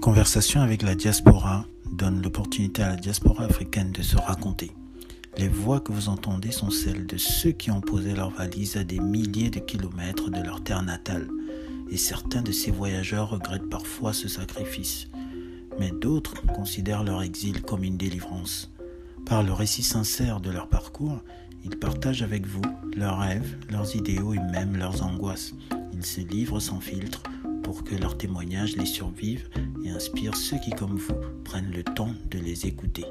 Conversation avec la diaspora donne l'opportunité à la diaspora africaine de se raconter. Les voix que vous entendez sont celles de ceux qui ont posé leur valise à des milliers de kilomètres de leur terre natale. Et certains de ces voyageurs regrettent parfois ce sacrifice. Mais d'autres considèrent leur exil comme une délivrance. Par le récit sincère de leur parcours, ils partagent avec vous leurs rêves, leurs idéaux et même leurs angoisses. Ils se livrent sans filtre pour que leurs témoignages les survivent et inspirent ceux qui, comme vous, prennent le temps de les écouter.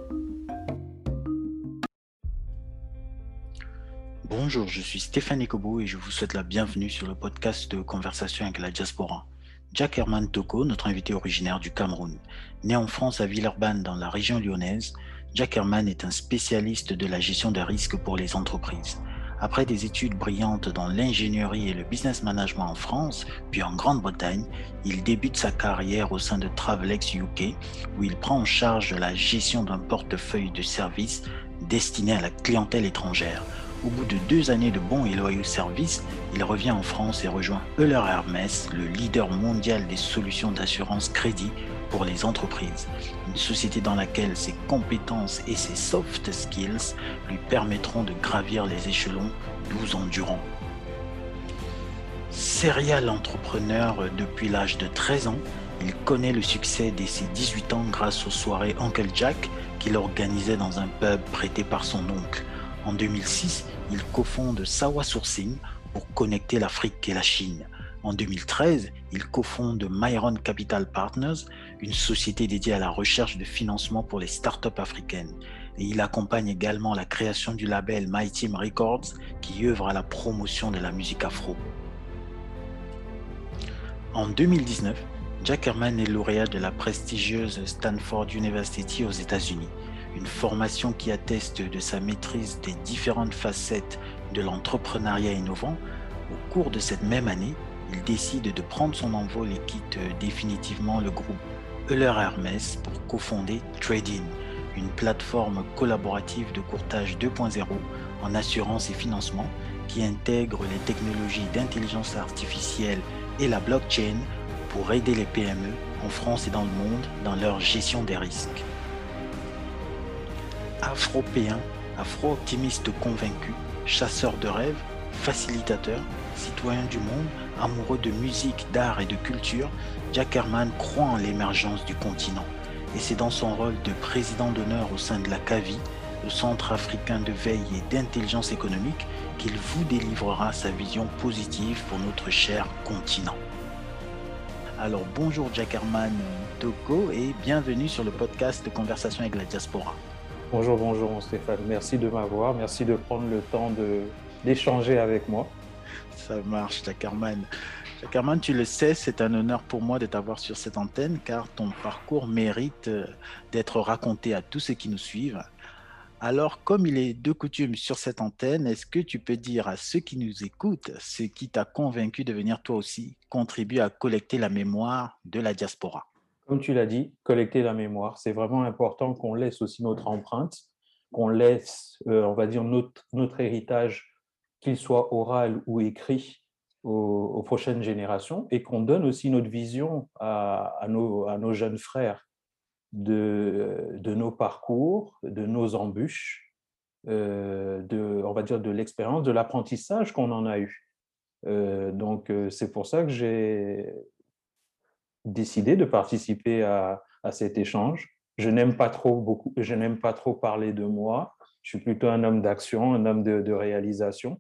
Bonjour, je suis Stéphane Ekobo et je vous souhaite la bienvenue sur le podcast de Conversation avec la diaspora. Jack Herman Toko, notre invité originaire du Cameroun. Né en France à Villeurbanne dans la région lyonnaise, Jack Herman est un spécialiste de la gestion des risques pour les entreprises. Après des études brillantes dans l'ingénierie et le business management en France, puis en Grande-Bretagne, il débute sa carrière au sein de Travelex UK, où il prend en charge la gestion d'un portefeuille de services destiné à la clientèle étrangère. Au bout de deux années de bons et loyaux services, il revient en France et rejoint Euler Hermès, le leader mondial des solutions d'assurance crédit pour les entreprises. Une société dans laquelle ses compétences et ses soft skills lui permettront de gravir les échelons 12 ans durant. Serial entrepreneur depuis l'âge de 13 ans, il connaît le succès dès ses 18 ans grâce aux soirées Uncle Jack qu'il organisait dans un pub prêté par son oncle. En 2006, il cofonde Sawa Sourcing pour connecter l'Afrique et la Chine. En 2013, il cofonde Myron Capital Partners, une société dédiée à la recherche de financement pour les startups africaines. Et il accompagne également la création du label My Team Records qui œuvre à la promotion de la musique afro. En 2019, Jack Herman est lauréat de la prestigieuse Stanford University aux États-Unis, une formation qui atteste de sa maîtrise des différentes facettes de l'entrepreneuriat innovant. Au cours de cette même année, il décide de prendre son envol et quitte définitivement le groupe Euler Hermès pour cofonder Trading, une plateforme collaborative de courtage 2.0 en assurance et financement qui intègre les technologies d'intelligence artificielle et la blockchain pour aider les PME en France et dans le monde dans leur gestion des risques. Afropéen, afro-optimiste convaincu, chasseur de rêves, facilitateur, citoyen du monde, amoureux de musique, d'art et de culture, Jack Herman croit en l'émergence du continent. Et c'est dans son rôle de président d'honneur au sein de la CAVI, le Centre africain de veille et d'intelligence économique, qu'il vous délivrera sa vision positive pour notre cher continent. Alors bonjour Jack Herman Toko et bienvenue sur le podcast de Conversation avec la diaspora. Bonjour, bonjour Stéphane, merci de m'avoir, merci de prendre le temps d'échanger avec moi. Ça marche, Jacarman. Jacarman, tu le sais, c'est un honneur pour moi de t'avoir sur cette antenne car ton parcours mérite euh, d'être raconté à tous ceux qui nous suivent. Alors, comme il est de coutume sur cette antenne, est-ce que tu peux dire à ceux qui nous écoutent ce qui t'a convaincu de venir toi aussi contribuer à collecter la mémoire de la diaspora? Comme tu l'as dit, collecter la mémoire, c'est vraiment important qu'on laisse aussi notre empreinte, qu'on laisse, euh, on va dire, notre héritage qu'il soit oral ou écrit aux, prochaines générations, et qu'on donne aussi notre vision à, nos, jeunes frères de, nos parcours, de nos embûches, euh, de, on va dire de l'expérience, de l'apprentissage qu'on en a eu. Euh, donc, euh, c'est pour ça que j'ai décidé de participer à, cet échange. Je n'aime pas trop beaucoup, je n'aime pas trop parler de moi. Je suis plutôt un homme d'action, un homme de réalisation.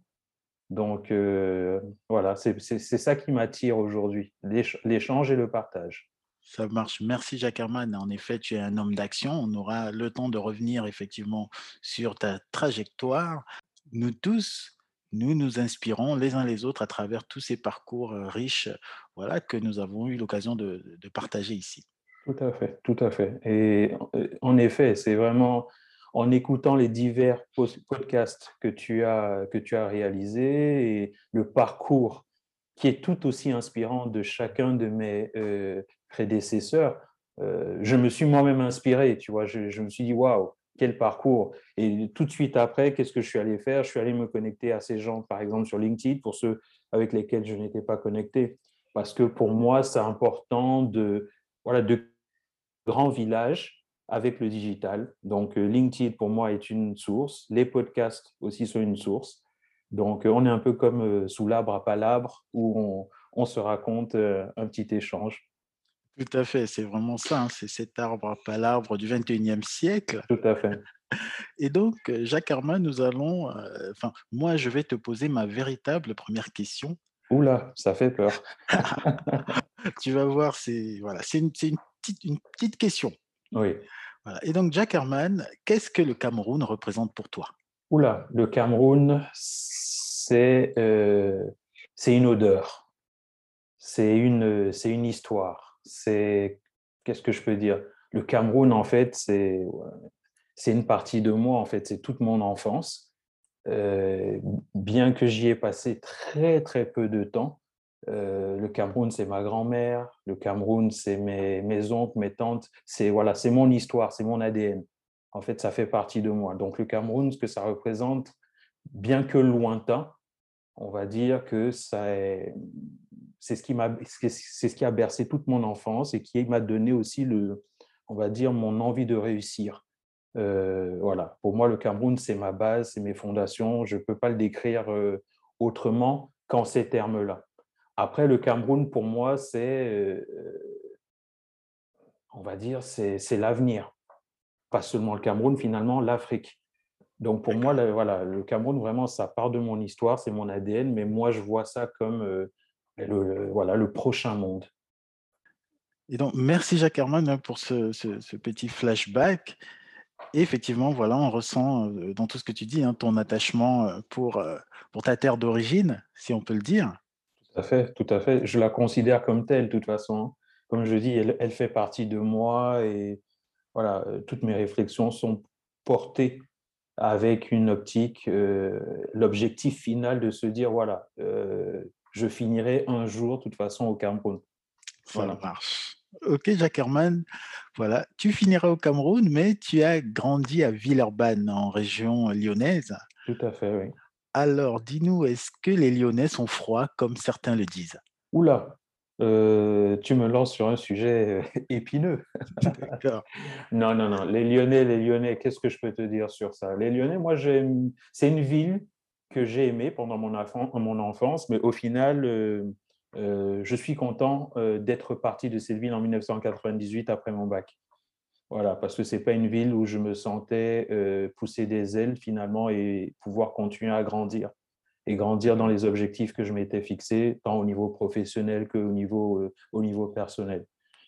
Donc euh, voilà, c'est ça qui m'attire aujourd'hui, l'échange et le partage. Ça marche. Merci Jacques Herman. En effet, tu es un homme d'action. On aura le temps de revenir effectivement sur ta trajectoire. Nous tous, nous nous inspirons les uns les autres à travers tous ces parcours euh, riches voilà, que nous avons eu l'occasion de, de partager ici. Tout à fait, tout à fait. Et euh, en effet, c'est vraiment en écoutant les divers podcasts que tu as, que tu as réalisés et le parcours qui est tout aussi inspirant de chacun de mes euh, prédécesseurs, euh, je me suis moi-même inspiré, tu vois, je, me suis dit, waouh, quel parcours. Et tout de suite après, qu'est-ce que je suis allé faire? Je suis allé me connecter à ces gens, par exemple sur LinkedIn, pour ceux avec lesquels je n'étais pas connecté. Parce que pour moi, c'est important de, voilà, de grand village avec le digital. Donc, LinkedIn, pour moi, est une source. Les podcasts aussi sont une source. Donc, on est un peu comme sous l'arbre à palabre où on, se raconte un petit échange. Tout à fait, c'est vraiment ça. Hein, c'est cet arbre à palabre du 21e siècle. Tout à fait. Et donc, Jacques Armand, nous allons, enfin, moi, je vais te poser ma véritable première question. Oula, ça fait peur. tu vas voir, c'est voilà, c'est une, une, petite, une petite question. Oui. Voilà. Et donc, Jack Herman, qu'est-ce que le Cameroun représente pour toi? Oula, le Cameroun, c'est euh, une odeur, c'est une, une histoire, c'est, qu'est-ce que je peux dire? Le Cameroun, en fait, c'est une partie de moi, en fait, c'est toute mon enfance. Euh, bien que j'y ai passé très très peu de temps, euh, le Cameroun, c'est ma grand-mère. Le Cameroun, c'est mes, mes, oncles, mes tantes. C'est voilà, c'est mon histoire, c'est mon ADN. En fait, ça fait partie de moi. Donc, le Cameroun, ce que ça représente, bien que lointain, on va dire que c'est ce qui m'a, c'est ce qui a bercé toute mon enfance et qui m'a donné aussi le, on va dire, mon envie de réussir. Euh, voilà, pour moi, le Cameroun, c'est ma base, c'est mes fondations. Je ne peux pas le décrire euh, autrement qu'en ces termes-là. Après, le Cameroun, pour moi, c'est, euh, on va dire, c'est l'avenir. Pas seulement le Cameroun, finalement, l'Afrique. Donc, pour moi, le, voilà, le Cameroun, vraiment, ça part de mon histoire, c'est mon ADN, mais moi, je vois ça comme le, voilà, le prochain monde. Et donc, merci Jacques Herman hein, pour ce, ce petit flashback. Et effectivement, voilà, on ressent dans tout ce que tu dis, hein, ton attachement pour, pour ta terre d'origine, si on peut le dire. Tout à fait, tout à fait. Je la considère comme telle, de toute façon. Hein. Comme je dis, elle, fait partie de moi et voilà, toutes mes réflexions sont portées avec une optique, l'objectif final de se dire, voilà, je finirai un jour, de toute façon, au Cameroun. Voilà. Ça marche. Ok, Jacques Herman, voilà, tu finiras au Cameroun, mais tu as grandi à Villeurbanne, en région lyonnaise. Tout à fait, oui. Alors, dis-nous, est-ce que les Lyonnais sont froids, comme certains le disent? Oula, euh, tu me lances sur un sujet euh, épineux. non, non, non. Les Lyonnais, les Lyonnais, qu'est-ce que je peux te dire sur ça? Les Lyonnais, moi, c'est une ville que j'ai aimée pendant mon, mon, enfance, mais au final, euh, euh, je suis content d'être parti de cette ville en 1998 après mon bac. Voilà, parce que ce n'est pas une ville où je me sentais euh, pousser des ailes finalement et pouvoir continuer à grandir et grandir dans les objectifs que je m'étais fixés, tant au niveau professionnel qu'au niveau, au niveau personnel.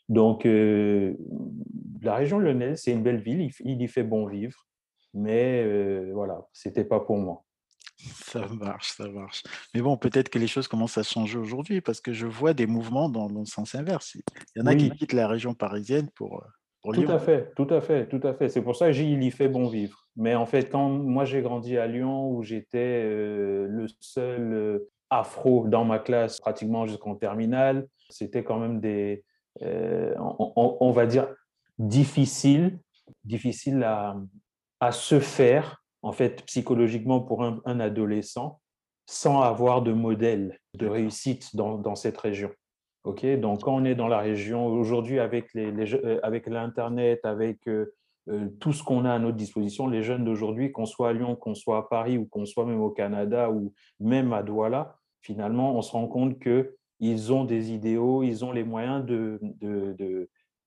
Donc, la région lyonnaise, c'est une belle ville, il, il, y fait bon vivre, mais voilà, ce n'était pas pour moi. Ça marche, ça marche. Mais bon, peut-être que les choses commencent à changer aujourd'hui parce que je vois des mouvements dans, le sens inverse. Il y en a qui quittent la région parisienne pour, euh, pour Tout à fait, tout à fait, tout à fait. C'est pour ça que il y fait bon vivre. Mais en fait, quand moi j'ai grandi à Lyon où j'étais euh, le seul euh, afro dans ma classe pratiquement jusqu'en terminale, c'était quand même des, on, on, va dire, difficile, difficile à, à se faire en fait, psychologiquement pour un, adolescent sans avoir de modèle de réussite dans, cette région. Ok, Donc, quand on est dans la région, aujourd'hui, avec, les, euh, avec l'Internet, avec euh, euh, tout ce qu'on a à notre disposition, les jeunes d'aujourd'hui, qu'on soit à Lyon, qu'on soit à Paris ou qu'on soit même au Canada ou même à Douala, finalement, on se rend compte qu'ils ont des idéaux, ils ont les moyens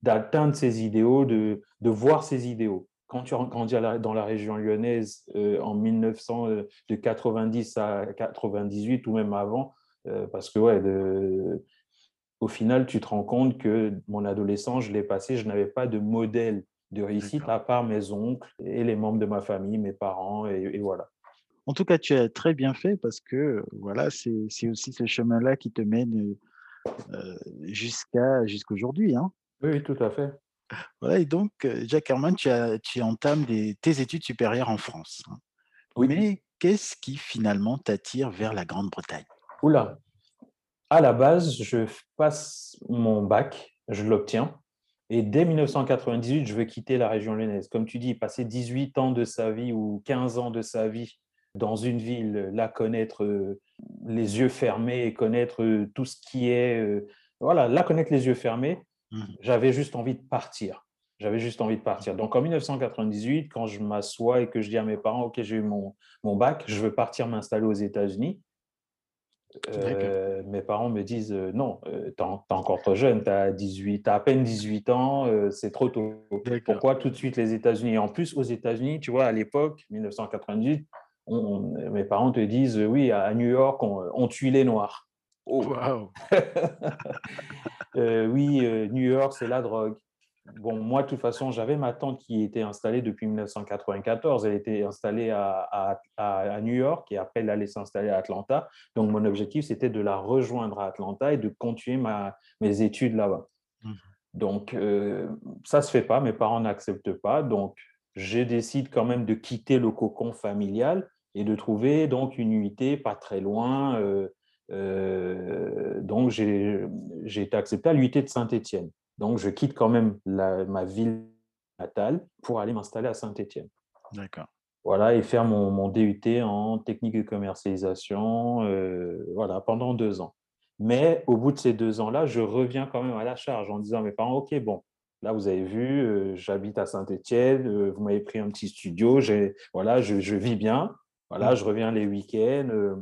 d'atteindre de, de, ces idéaux, de, de voir ces idéaux. Quand tu grandis dans la région lyonnaise en 1990 à 98 ou même avant, parce que ouais, au final, tu te rends compte que mon adolescence, je l'ai passé, je n'avais pas de modèle de réussite à part mes oncles et les membres de ma famille, mes parents, et, voilà. En tout cas, tu as très bien fait parce que voilà, c'est aussi ce chemin-là qui te mène euh, jusqu'à jusqu'aujourd'hui. Hein. Oui, tout à fait. Voilà, et donc, Jack Herman, tu, as, tu entames tes études supérieures en France. Hein. Oui. Mais qu'est-ce qui finalement t'attire vers la Grande-Bretagne? Oula, à la base, je passe mon bac, je l'obtiens. Et dès 1998, je veux quitter la région lyonnaise. Comme tu dis, passer 18 ans de sa vie ou 15 ans de sa vie dans une ville, là, connaître les yeux fermés et connaître tout ce qui est. Voilà, là, connaître les yeux fermés, Mmh. J'avais juste envie de partir. J'avais juste envie de partir. Donc en 1998, quand je m'assois et que je dis à mes parents, OK, j'ai eu mon, mon bac, je veux partir m'installer aux États-Unis, euh, mes parents me disent euh, non, euh, tu es, encore trop jeune, tu as, 18, as à peine 18 ans, c'est trop tôt. Pourquoi tout de suite les États-Unis? En plus, aux États-Unis, tu vois, à l'époque, 1998, mes parents te disent oui, à New York, on, tue les Noirs. Oh. oui, New York, c'est la drogue. Bon, moi, de toute façon, j'avais ma tante qui était installée depuis 1994. Elle était installée à, à, New York et après, elle allait s'installer à Atlanta. Donc, mon objectif, c'était de la rejoindre à Atlanta et de continuer ma, mes études là-bas. Mmh. Donc, euh, ça ne se fait pas. Mes parents n'acceptent pas. Donc, je décide quand même de quitter le cocon familial et de trouver donc une unité pas très loin. Euh, euh, donc, j'ai été accepté à l'unité de Saint-Étienne. Donc, je quitte quand même ma ville natale pour aller m'installer à Saint-Étienne. D'accord. Voilà, et faire mon, DUT en technique de commercialisation, euh, voilà, pendant deux ans. Mais au bout de ces deux ans-là, je reviens quand même à la charge en disant à mes parents, OK, bon, là, vous avez vu, euh, j'habite à Saint-Étienne, euh, vous m'avez pris un petit studio, voilà, je, vis bien, voilà, mmh. je reviens les week-ends,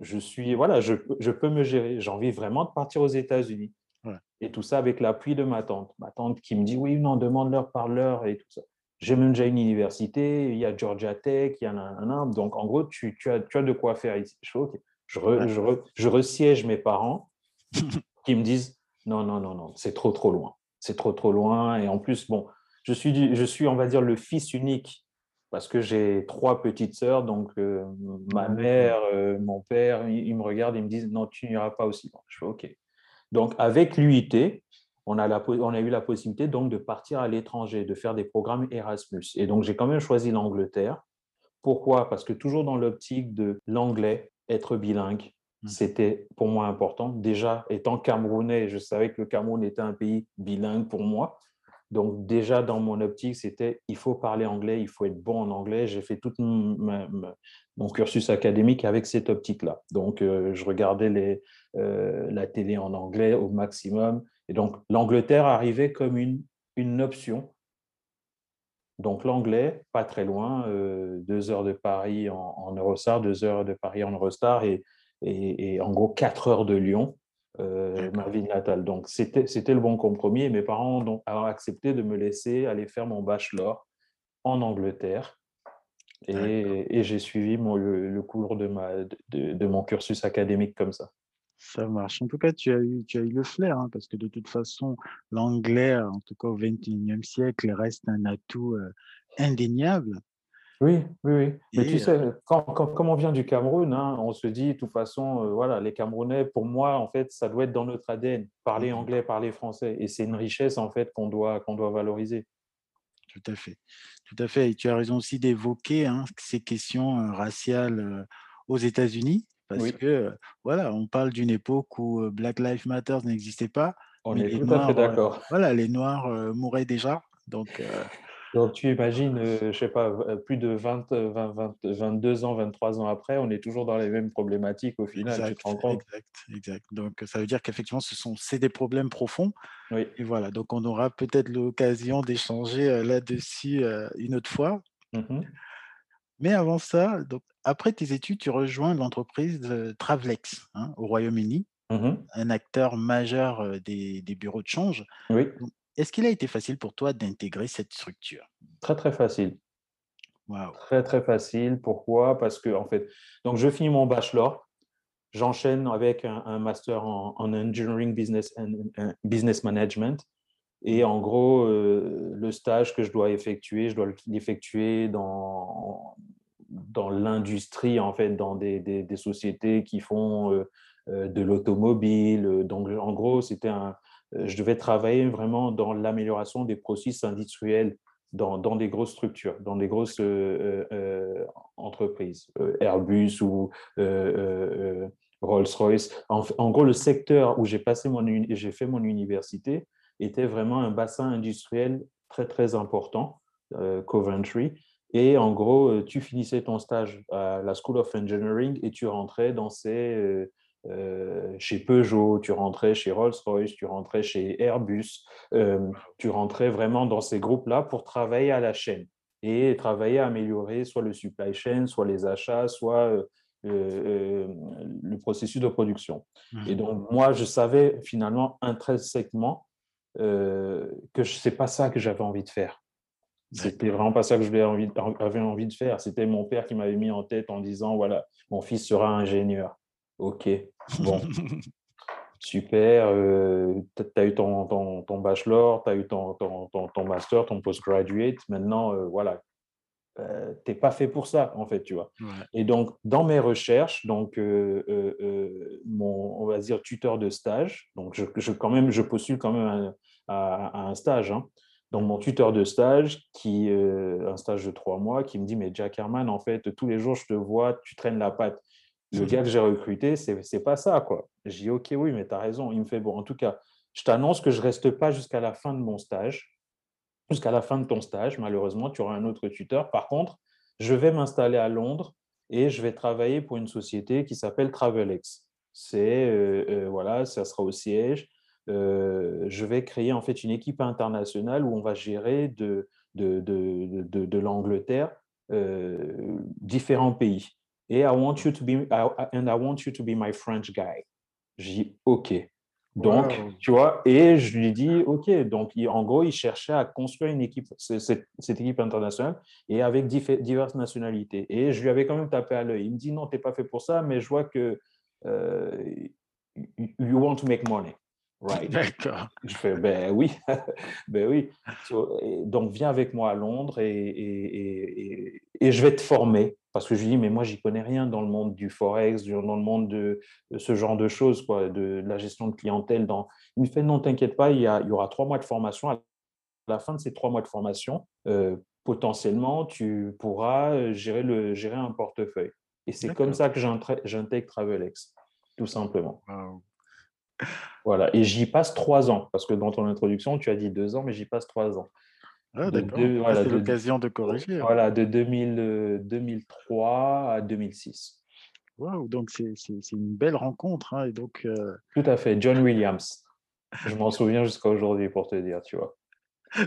je suis, voilà, je, je peux me gérer. J'ai envie vraiment de partir aux États-Unis. Et tout ça avec l'appui de ma tante. Ma tante qui me dit oui, non, demande-leur par leur et tout ça. J'ai même déjà une université, il y a Georgia Tech, il y a un, Donc, en gros, tu, tu, as, tu as de quoi faire ici. Je, je, je, je resiège mes parents qui me disent non, non, non, non, c'est trop, trop loin. C'est trop, trop loin. Et en plus, bon, je suis, je suis, on va dire, le fils unique parce que j'ai trois petites sœurs. Donc, euh, ma mère, euh, mon père, ils, me regardent, ils me disent non, tu n'iras pas aussi loin. Je fais OK. Donc, avec l'UIT, on a, on a eu la possibilité donc de partir à l'étranger, de faire des programmes Erasmus. Et donc, j'ai quand même choisi l'Angleterre. Pourquoi? Parce que toujours dans l'optique de l'anglais, être bilingue, mmh. c'était pour moi important. Déjà, étant camerounais, je savais que le Cameroun était un pays bilingue pour moi. Donc déjà dans mon optique, c'était il faut parler anglais, il faut être bon en anglais. J'ai fait tout mon cursus académique avec cette optique-là. Donc euh, je regardais euh, la télé en anglais au maximum. Et donc l'Angleterre arrivait comme une, une option. Donc l'anglais, pas très loin, euh, deux heures de Paris en, Eurostar, deux heures de Paris en Eurostar et, et en gros quatre heures de Lyon. Euh, ma ville natale. Donc, c'était le bon compromis et mes parents ont, accepté de me laisser aller faire mon bachelor en Angleterre. Et, j'ai suivi mon, le, cours de, ma, de, mon cursus académique comme ça. Ça marche. En tout cas, tu as eu, tu as eu le flair, hein, parce que de toute façon, l'anglais, en tout cas au XXIe siècle, reste un atout euh, indéniable. Oui, oui, oui. Mais tu sais, euh, quand, comme on vient du Cameroun, hein, on se dit, de toute façon, euh, voilà, les Camerounais, pour moi, en fait, ça doit être dans notre ADN. Parler mmh anglais, parler français. Et c'est une richesse, en fait, qu'on doit, qu'on doit valoriser. Tout à fait. Tout à fait. Et tu as raison aussi d'évoquer hein, ces questions euh, raciales aux États-Unis. Parce que, voilà, on parle d'une époque où Black Lives Matter n'existait pas. On est tout à fait d'accord. voilà, les Noirs mouraient déjà. Donc, donc, tu imagines, euh, je ne sais pas, euh, plus de 20, 20, 22 ans, 23 ans après, on est toujours dans les mêmes problématiques au final, exact, tu te rends compte? Exact, exact. Donc, ça veut dire qu'effectivement, ce sont, c'est des problèmes profonds. Oui. Et voilà, donc on aura peut-être l'occasion d'échanger euh, là-dessus une autre fois. Mmh Mais avant ça, donc, après tes études, tu rejoins l'entreprise Travelex hein, au Royaume-Uni, mmh un acteur majeur des, des, bureaux de change. Oui. Est-ce qu'il a été facile pour toi d'intégrer cette structure? Très, très facile. Très, très facile. Pourquoi? Parce que, en fait, donc je finis mon bachelor, j'enchaîne avec un, master en, Engineering Business, Business Management. Et en gros, euh, le stage que je dois effectuer, je dois l'effectuer dans, dans l'industrie, en fait, dans des, des, sociétés qui font euh, euh, de l'automobile. Donc, en gros, c'était un, je devais travailler vraiment dans l'amélioration des processus industriels dans, dans, des grosses structures, dans des grosses euh, euh, entreprises, Airbus ou Rolls-Royce. En, gros, le secteur où j'ai passé mon, j'ai fait mon université était vraiment un bassin industriel très très important, Coventry. Et en gros, tu finissais ton stage à la School of Engineering et tu rentrais dans ces chez Peugeot, tu rentrais chez Rolls-Royce, tu rentrais chez Airbus, tu rentrais vraiment dans ces groupes-là pour travailler à la chaîne et travailler à améliorer soit le supply chain, soit les achats, soit le processus de production. Et mmh. donc, moi, je savais finalement intrinsèquement que ce n'est pas ça que j'avais envie de faire. C'était vraiment pas ça que je avais envie de faire. C'était mon père qui m'avait mis en tête en disant voilà, mon fils sera ingénieur. Ok, bon, super. tu as eu ton, ton, bachelor, tu as eu ton, ton, master, ton postgraduate. Maintenant, voilà, euh, t'es pas fait pour ça, en fait, tu vois. Et donc, dans mes recherches, donc, mon, on va dire, tuteur de stage, donc, je, je quand même, je postule quand même à, un stage, hein. Donc, mon tuteur de stage, qui, un stage de trois mois, qui me dit, mais Jack Herman, en fait, tous les jours, je te vois, tu traînes la patte. Le gars que j'ai recruté, c'est pas ça, quoi. J'ai dit, OK, oui, mais tu as raison. Il me fait, bon, en tout cas, je t'annonce que je reste pas jusqu'à la fin de mon stage jusqu'à la fin de ton stage. Malheureusement, tu auras un autre tuteur. Par contre, je vais m'installer à Londres et je vais travailler pour une société qui s'appelle TravelX. C'est euh, euh, voilà, ça sera au siège. Euh, je vais créer en fait une équipe internationale où on va gérer de, de, de, de l'Angleterre différents pays. Et I want you to be and I want you to be my French guy. J'ai dit OK. Donc, tu vois, et je lui dis, OK, donc en gros, il cherchait à construire une équipe, cette, équipe internationale, et avec diverses nationalités. Et je lui avais quand même tapé à l'œil. Il me dit, non, tu n'es pas fait pour ça, mais je vois que euh, you want to make money. Right? D'accord. Je fais, ben oui, ben oui. donc, viens avec moi à Londres et, et, et, je vais te former. Parce que je lui dis, mais moi, j'y connais rien dans le monde du Forex, dans le monde de, ce genre de choses, quoi, de, la gestion de clientèle. Dans... Il me fait, non, t'inquiète pas, il y, a, il y, aura trois mois de formation. À la fin de ces trois mois de formation, euh, potentiellement, tu pourras euh, gérer, le, gérer un portefeuille. Et c'est comme ça que j'intègre TravelX, tout simplement. Voilà, et j'y passe trois ans, parce que dans ton introduction, tu as dit deux ans, mais j'y passe trois ans. Ah. Ah, c'est l'occasion de corriger. Hein. Voilà, de 2000, 2003 à 2006. Waouh, donc c'est une belle rencontre. Hein, et donc, euh Tout à fait, John Williams. Je m'en souviens jusqu'à aujourd'hui pour te dire, tu vois.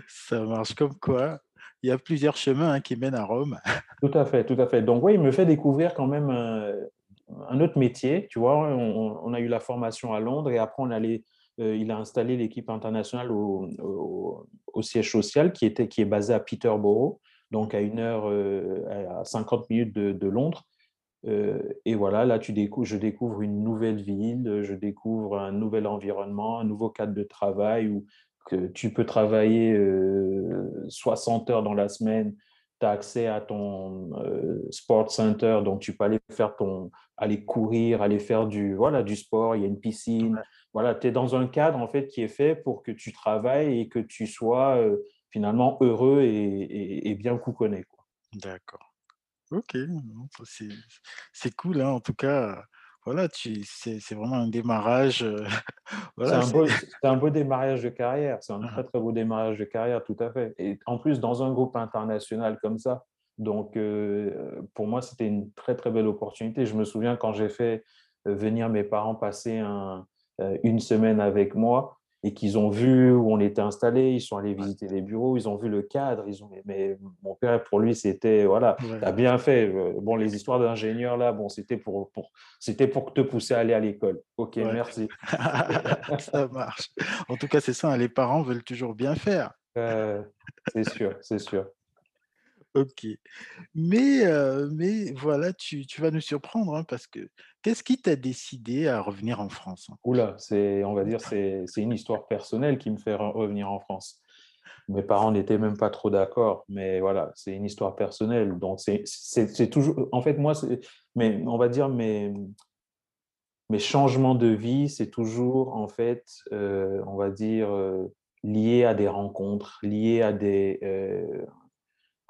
Ça marche comme quoi. Il y a plusieurs chemins hein, qui mènent à Rome. Tout à fait, tout à fait. Donc, oui, il me fait découvrir quand même un, autre métier. Tu vois, on, a eu la formation à Londres et après, on allait euh, il a installé l'équipe internationale au, siège social qui, était, qui est basé à Peterborough, donc à une heure, euh, à 50 minutes de, Londres. Euh, et voilà, là, tu découvres, je découvre une nouvelle ville, je découvre un nouvel environnement, un nouveau cadre de travail où que tu peux travailler 60 heures dans la semaine, tu as accès à ton sport center, donc tu peux aller faire ton, aller courir, aller faire du, voilà, du sport, il y a une piscine, voilà, tu es dans un cadre en fait qui est fait pour que tu travailles et que tu sois euh, finalement heureux et, et, bien couconné. D'accord. Ok, c'est cool. Hein, en tout cas, voilà, c'est vraiment un démarrage. Euh, c'est un, beau, un beau démarrage de carrière. C'est un très, très beau démarrage de carrière, tout à fait. Et en plus, dans un groupe international comme ça. Donc, euh, pour moi, c'était une très, très belle opportunité. Je me souviens quand j'ai fait venir mes parents passer un, une semaine avec moi et qu'ils ont vu où on était installé, ils sont allés visiter les bureaux, ils ont vu le cadre, ils ont mais mon père pour lui c'était voilà, tu as bien fait. Euh, bon les histoires d'ingénieurs là, bon c'était pour, pour c'était pour te pousser à aller à l'école. OK, merci. ça marche. En tout cas, c'est ça, hein, les parents veulent toujours bien faire. Euh, c'est sûr, c'est sûr. Ok. Mais, mais voilà, tu, tu vas nous surprendre hein, parce que qu'est-ce qui t'a décidé à revenir en France hein? Oula, c'est, on va dire, c'est, c'est une histoire personnelle qui me fait revenir en France. Mes parents n'étaient même pas trop d'accord, mais voilà, c'est une histoire personnelle. Donc, c'est, c'est, c'est toujours, en fait, moi, c'est, mais on va dire, mes, mes changements de vie, c'est toujours, en fait, on va dire, lié à des rencontres, lié à des,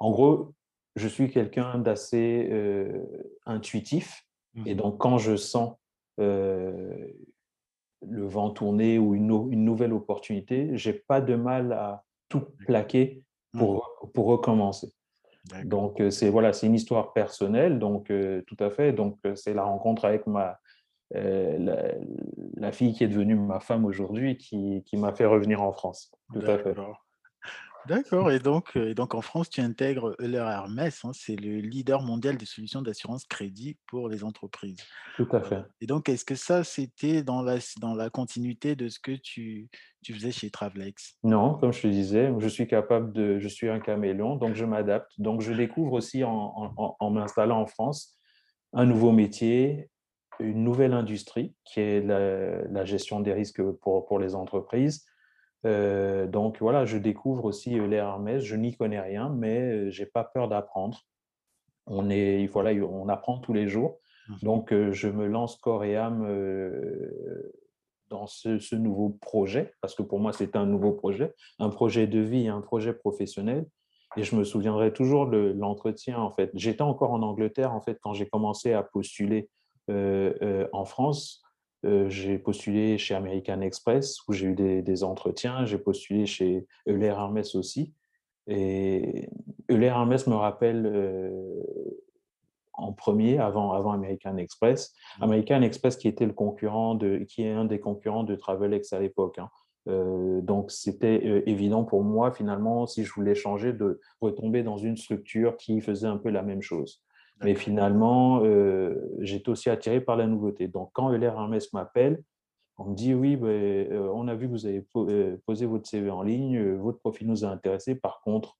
en gros, je suis quelqu'un d'assez euh, intuitif. Et mmh donc, quand je sens euh, le vent tourner ou une, nouvelle opportunité, j'ai pas de mal à tout plaquer pour, mmh. pour recommencer. Donc, euh, c'est voilà, c'est une histoire personnelle, donc tout à fait. Donc, c'est la rencontre avec ma, la, fille qui est devenue ma femme aujourd'hui qui, qui m'a fait revenir en France. Tout à fait. D'accord. Et donc, et donc en France, tu intègres Euler Hermès, hein, c'est le leader mondial des solutions d'assurance crédit pour les entreprises. Tout à fait. Et donc, est-ce que ça, c'était dans la, dans la continuité de ce que tu, tu faisais chez Travelex? Non, comme je te disais, je suis capable de, je suis un caméléon, donc je m'adapte. Donc, je découvre aussi en, en, en m'installant en France un nouveau métier, une nouvelle industrie qui est la, la gestion des risques pour, pour les entreprises euh, donc voilà, je découvre aussi euh, l'air Hermès, je n'y connais rien, mais euh, j'ai pas peur d'apprendre. On, est, voilà, on apprend tous les jours. Mmh. Donc je me lance corps et âme dans ce, nouveau projet, parce que pour moi c'est un nouveau projet, un projet de vie, un projet professionnel. Et je me souviendrai toujours de l'entretien, en fait. J'étais encore en Angleterre, en fait, quand j'ai commencé à postuler en France. Euh, j'ai postulé chez American Express où j'ai eu des, entretiens. J'ai postulé chez Euler Hermès aussi. Et Euler Hermès me rappelle euh, en premier, avant, avant American Express. Mmh. American Express qui était le concurrent de, qui est un des concurrents de Travelex à l'époque. Hein. Euh, donc, c'était évident pour moi, finalement, si je voulais changer, de retomber dans une structure qui faisait un peu la même chose. Mais finalement, euh, j'étais aussi attiré par la nouveauté. Donc, quand Euler Hermès m'appelle, on me dit oui, ben, euh, on a vu que vous avez euh, posé votre CV en ligne, votre profil nous a intéressé. Par contre,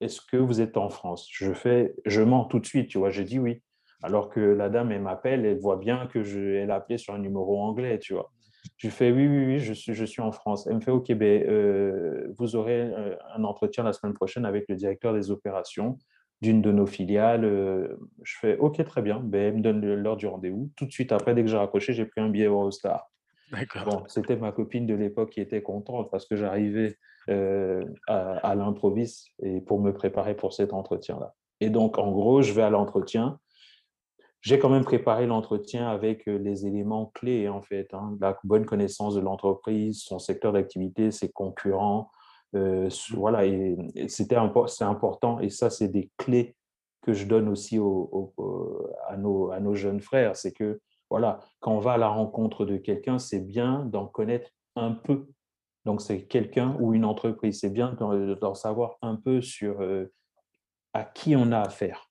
est-ce que vous êtes en France? Je fais, je mens tout de suite, tu vois. J'ai dit oui. Alors que la dame, elle m'appelle, elle voit bien que je, elle a appelé sur un numéro anglais, tu vois. Je fais oui, oui, oui, je suis, je suis en France. Elle me fait OK, ben, vous aurez un entretien la semaine prochaine avec le directeur des opérations d'une de nos filiales. Euh, je fais OK, très bien. Ben, elle me donne l'heure du rendez-vous. Tout de suite après, dès que j'ai raccroché, j'ai pris un billet Eurostar. Bon, c'était ma copine de l'époque qui était contente parce que j'arrivais euh, à, l'improviste et pour me préparer pour cet entretien-là. Et donc, en gros, je vais à l'entretien. J'ai quand même préparé l'entretien avec euh, les éléments clés, en fait. Hein. la bonne connaissance de l'entreprise, son secteur d'activité, ses concurrents, euh, voilà, et, c'était c'est important. Et ça, c'est des clés que je donne aussi à, nos, à nos jeunes frères. C'est que, voilà, quand on va à la rencontre de quelqu'un, c'est bien d'en connaître un peu. Donc, c'est quelqu'un ou une entreprise. C'est bien d'en savoir un peu sur euh, à qui on a affaire.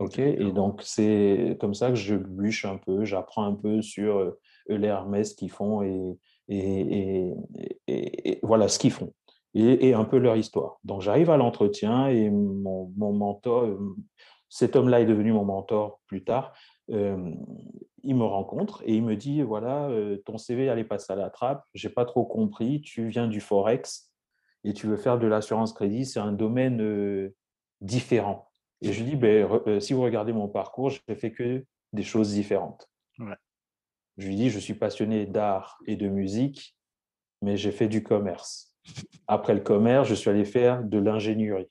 OK? Et donc, c'est comme ça que je bûche un peu, j'apprends un peu sur euh, les Hermès qu'ils font et, et, et, voilà ce qu'ils font et, un peu leur histoire. Donc j'arrive à l'entretien et mon, mentor, euh, cet homme-là est devenu mon mentor plus tard, euh, il me rencontre et il me dit, voilà, euh, ton CV allait passer à la trappe, j'ai pas trop compris, tu viens du Forex et tu veux faire de l'assurance crédit, c'est un domaine différent. Et je lui dis, ben, si vous regardez mon parcours, je n'ai fait que des choses différentes. Je lui dis, je suis passionné d'art et de musique, mais j'ai fait du commerce. Après le commerce, je suis allé faire de l'ingénierie.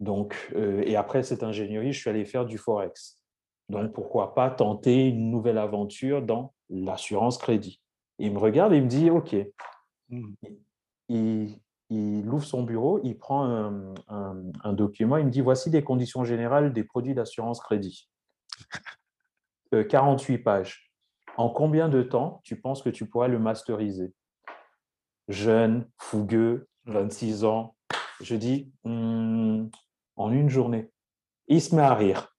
Donc, euh, et après cette ingénierie, je suis allé faire du forex. Donc, pourquoi pas tenter une nouvelle aventure dans l'assurance crédit Il me regarde et il me dit, OK. Mmh. Il, ouvre son bureau, il prend un, document, il me dit, voici des conditions générales des produits d'assurance crédit. 48 euh, pages. En combien de temps tu penses que tu pourras le masteriser? Jeune, fougueux, 26 ans. Je dis, hmm, en une journée. Il se met à rire.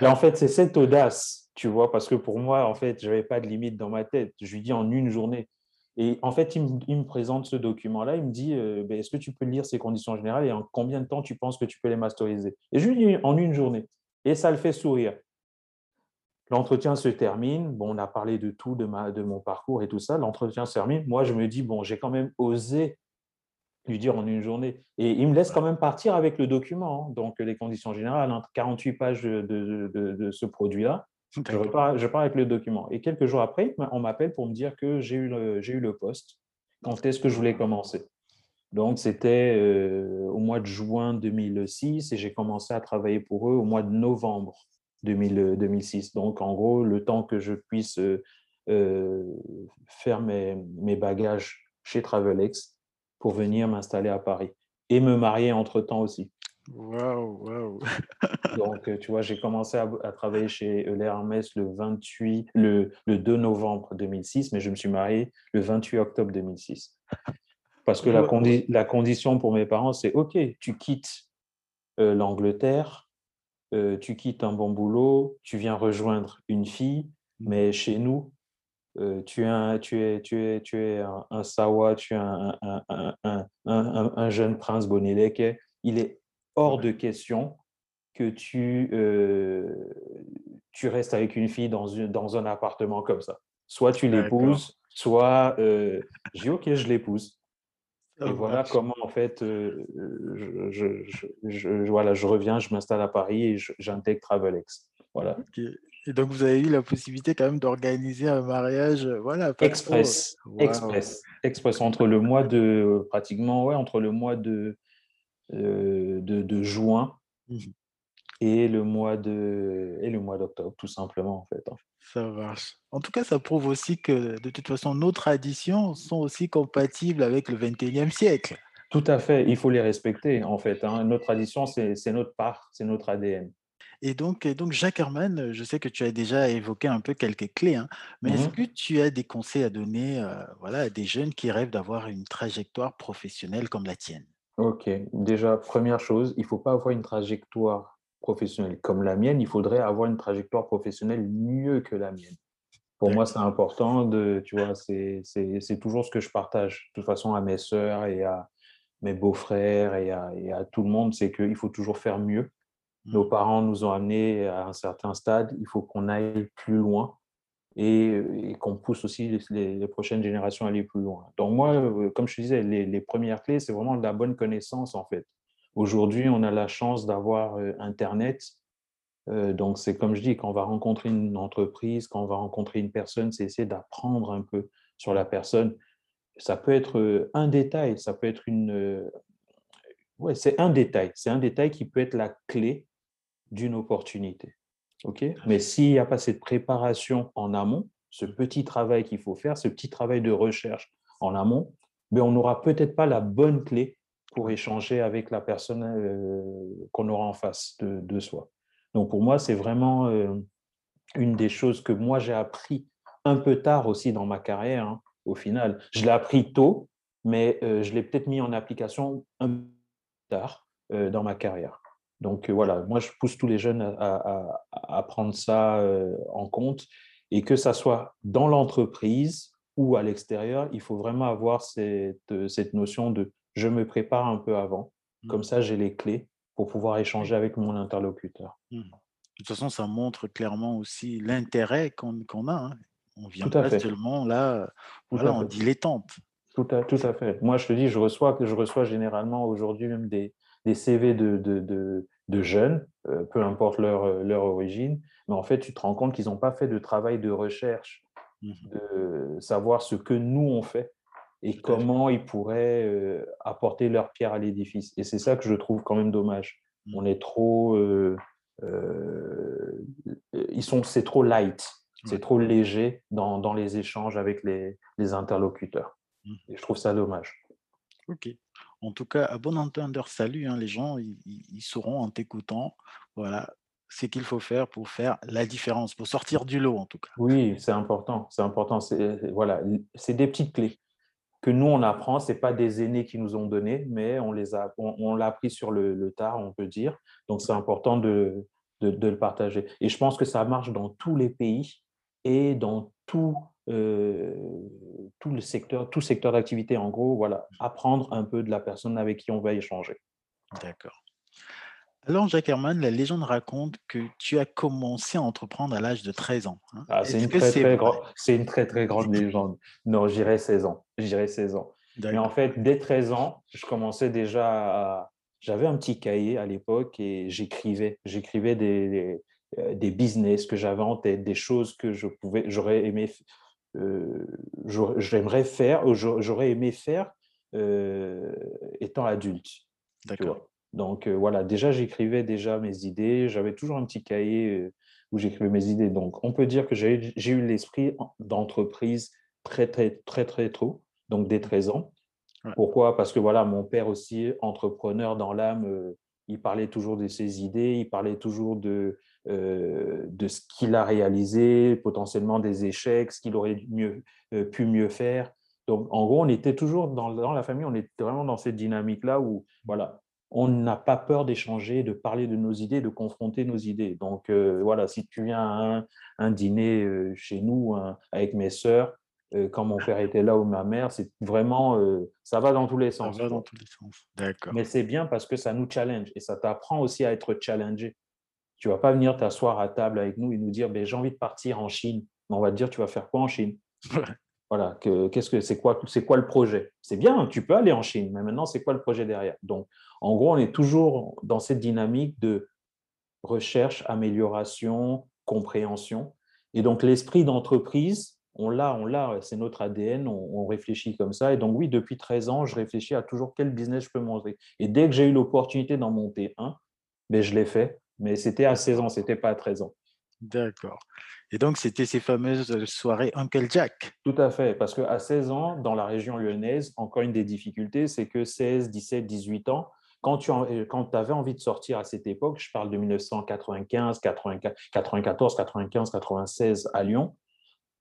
Et en fait, c'est cette audace, tu vois, parce que pour moi, en fait, je n'avais pas de limite dans ma tête. Je lui dis en une journée. Et en fait, il me, présente ce document-là. Il me dit euh, ben, Est-ce que tu peux lire ces conditions générales et en combien de temps tu penses que tu peux les masteriser? Et je lui dis en une journée. Et ça le fait sourire. L'entretien se termine. Bon, on a parlé de tout, de, ma, de mon parcours et tout ça. L'entretien se termine. Moi, je me dis, bon, j'ai quand même osé lui dire en une journée. Et il me laisse quand même partir avec le document. Hein. Donc, les conditions générales, entre 48 pages de, de, ce produit-là. Je repars, je pars avec le document. Et quelques jours après, on m'appelle pour me dire que j'ai eu, le, eu le poste. Quand est-ce que je voulais commencer? Donc, c'était euh, au mois de juin 2006 et j'ai commencé à travailler pour eux au mois de novembre 2006. Donc, en gros, le temps que je puisse euh, euh, faire mes, mes, bagages chez Travelex pour venir m'installer à Paris et me marier entre-temps aussi. Waouh, waouh. Donc, tu vois, j'ai commencé à, travailler chez Hermès le 28, le, le 2 novembre 2006, mais je me suis marié le 28 octobre 2006. Parce que la, la condition pour mes parents, c'est OK, tu quittes euh, l'Angleterre, euh, tu quittes un bon boulot, tu viens rejoindre une fille, mmh. mais chez nous, euh, tu, es un, tu, es, tu, es, tu es un, Sawa, tu es un, un, un jeune prince Boneleke. Il est hors de question que tu, tu restes avec une fille dans, une, dans un appartement comme ça. Soit tu l'épouses, soit je dis ok, je l'épouse. Et voilà comment, en fait, euh, je, je, voilà, je reviens, je m'installe à Paris et j'intègre Travelex. Voilà. Et donc, vous avez eu la possibilité quand même d'organiser un mariage, euh, voilà. Express, express, express, entre le mois de, pratiquement, ouais, entre le mois de, euh, de, de, juin mmh et le mois de et le mois d'octobre, tout simplement, en fait. Ça marche. En tout cas, ça prouve aussi que de toute façon, nos traditions sont aussi compatibles avec le 21e siècle. Tout à fait, il faut les respecter, en fait. Hein. Nos traditions, c'est notre part, c'est notre ADN. Et donc, donc, Jacques Herman, je sais que tu as déjà évoqué un peu quelques clés, hein, mais est-ce mmh que tu as des conseils à donner euh, voilà, à des jeunes qui rêvent d'avoir une trajectoire professionnelle comme la tienne? Ok, déjà, première chose, il ne faut pas avoir une trajectoire professionnelle comme la mienne, il faudrait avoir une trajectoire professionnelle mieux que la mienne. Pour moi, c'est important de, tu vois, c'est toujours ce que je partage, de toute façon, à mes sœurs et à mes beaux-frères et à, et à, tout le monde, c'est qu'il faut toujours faire mieux. Nos mmh. parents nous ont amenés à un certain stade, il faut qu'on aille plus loin et, qu'on pousse aussi les, les, prochaines générations à aller plus loin. Donc moi, euh, comme je te disais, les, les premières clés, c'est vraiment de la bonne connaissance, en fait. Aujourd'hui, on a la chance d'avoir euh, Internet. Euh, donc, c'est comme je dis, quand on va rencontrer une entreprise, quand on va rencontrer une personne, c'est essayer d'apprendre un peu sur la personne. Ça peut être euh, un détail, ça peut être une... Ouais, c'est un détail. C'est un détail qui peut être la clé d'une opportunité. OK? Mais s'il n'y a pas cette préparation en amont, ce petit travail qu'il faut faire, ce petit travail de recherche en amont, mais ben, on n'aura peut-être pas la bonne clé pour échanger avec la personne euh, qu'on aura en face de, soi. Donc pour moi, c'est vraiment euh, une des choses que moi j'ai appris un peu tard aussi dans ma carrière, hein, au final. Je l'ai appris tôt, mais euh, je l'ai peut-être mis en application un peu tard dans ma carrière. Donc voilà, moi je pousse tous les jeunes à, à prendre ça en compte et que ça soit dans l'entreprise ou à l'extérieur, il faut vraiment avoir cette, cette notion de je me prépare un peu avant. Mmh. Comme ça, j'ai les clés pour pouvoir échanger avec mon interlocuteur. Mmh. De toute façon, ça montre clairement aussi l'intérêt qu'on a. Hein. On vient tout pas seulement là, voilà, en dilettante. Tout à, tout à fait. Moi, je te dis, je reçois, je reçois généralement aujourd'hui même des, des CV de, de, de, de jeunes, euh, peu importe leur, euh, leur origine, mais en fait, tu te rends compte qu'ils n'ont pas fait de travail de recherche, mmh de savoir ce que nous, on fait et comment ils pourraient euh, apporter leur pierre à l'édifice. Et c'est ça que je trouve quand même dommage. Mmh. On est trop, euh, euh, ils sont, c'est trop light, c'est trop léger dans, dans, les échanges avec les, les interlocuteurs. Mmh. Et je trouve ça dommage. Ok. En tout cas, à bon entendeur, salut. Hein, les gens, ils, ils, sauront en t'écoutant, voilà, ce qu'il faut faire pour faire la différence, pour sortir du lot en tout cas. Oui, c'est important. C'est important. C'est voilà, c'est des petites clés que nous, on apprend. Ce pas des aînés qui nous ont donné, mais on les a, on, l'a appris sur le, tard, on peut dire. Donc, c'est important de, de, le partager. Et je pense que ça marche dans tous les pays et dans tout, euh, tout le secteur, tout secteur d'activité. En gros, voilà, apprendre un peu de la personne avec qui on va échanger. D'accord. Alors, Jacques Herman, la légende raconte que tu as commencé à entreprendre à l'âge de 13 ans. Hein. Ah, c'est une, très, très une très, très grande légende. Non, j'irai 16 ans. J'irai 16 ans. Mais en fait, dès 13 ans, je commençais déjà à... J'avais un petit cahier à l'époque et j'écrivais. J'écrivais des, des, euh, business que j'avais en tête, des choses que je pouvais, j'aurais aimé, euh, j'aimerais faire, j'aurais aimé faire euh, étant adulte. D'accord. Donc voilà, déjà j'écrivais déjà mes idées, j'avais toujours un petit cahier où j'écrivais mes idées. Donc on peut dire que j'ai eu l'esprit d'entreprise très très très très tôt, donc dès 13 ans. Pourquoi? Parce que voilà, mon père aussi, entrepreneur dans l'âme, il parlait toujours de ses idées, il parlait toujours de, euh, de ce qu'il a réalisé, potentiellement des échecs, ce qu'il aurait mieux, euh, pu mieux faire. Donc, en gros, on était toujours dans, dans la famille, on était vraiment dans cette dynamique-là où, voilà, on n'a pas peur d'échanger, de parler de nos idées, de confronter nos idées. Donc, euh, voilà, si tu viens à un, dîner chez nous avec mes sœurs, quand mon père était là ou ma mère, c'est vraiment, ça va dans tous les sens. Ça va dans tous les sens. D'accord. Mais c'est bien parce que ça nous challenge et ça t'apprend aussi à être challengé. Tu vas pas venir t'asseoir à table avec nous et nous dire ben, j'ai envie de partir en Chine. on va te dire tu vas faire quoi en Chine? Voilà, qu'est-ce que c'est quoi c'est quoi le projet? C'est bien, tu peux aller en Chine, mais maintenant c'est quoi le projet derrière? Donc en gros, on est toujours dans cette dynamique de recherche, amélioration, compréhension. Et donc l'esprit d'entreprise, on l'a, on l'a, c'est notre ADN, on, réfléchit comme ça. Et donc oui, depuis 13 ans, je réfléchis à toujours quel business je peux monter. Et dès que j'ai eu l'opportunité d'en monter un, ben, je l'ai fait mais c'était à 16 ans, c'était pas à 13 ans. D'accord. Et donc, c'était ces fameuses soirées Uncle Jack? Tout à fait, parce qu'à 16 ans, dans la région lyonnaise, encore une des difficultés, c'est que 16, 17, 18 ans, quand tu quand avais envie de sortir à cette époque, je parle de 1995, 94, 95, 96 à Lyon,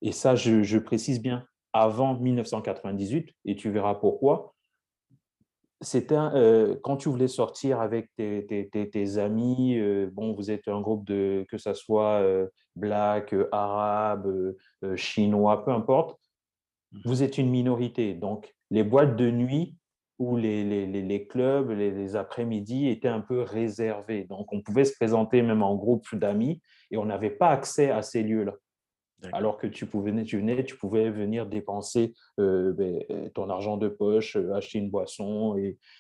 et ça, je précise bien, avant 1998, et tu verras pourquoi, c'était euh, quand tu voulais sortir avec tes, amis, euh, bon, vous êtes un groupe de, que ce soit euh, black, arabe, chinois, peu importe, mmh. vous êtes une minorité. Donc, les boîtes de nuit ou les, les, les clubs, les, après-midi étaient un peu réservés. Donc, on pouvait se présenter même en groupe d'amis et on n'avait pas accès à ces lieux-là alors que tu pouvais, tu pouvais venir dépenser euh, ben, euh, ton argent de poche, euh, acheter une boisson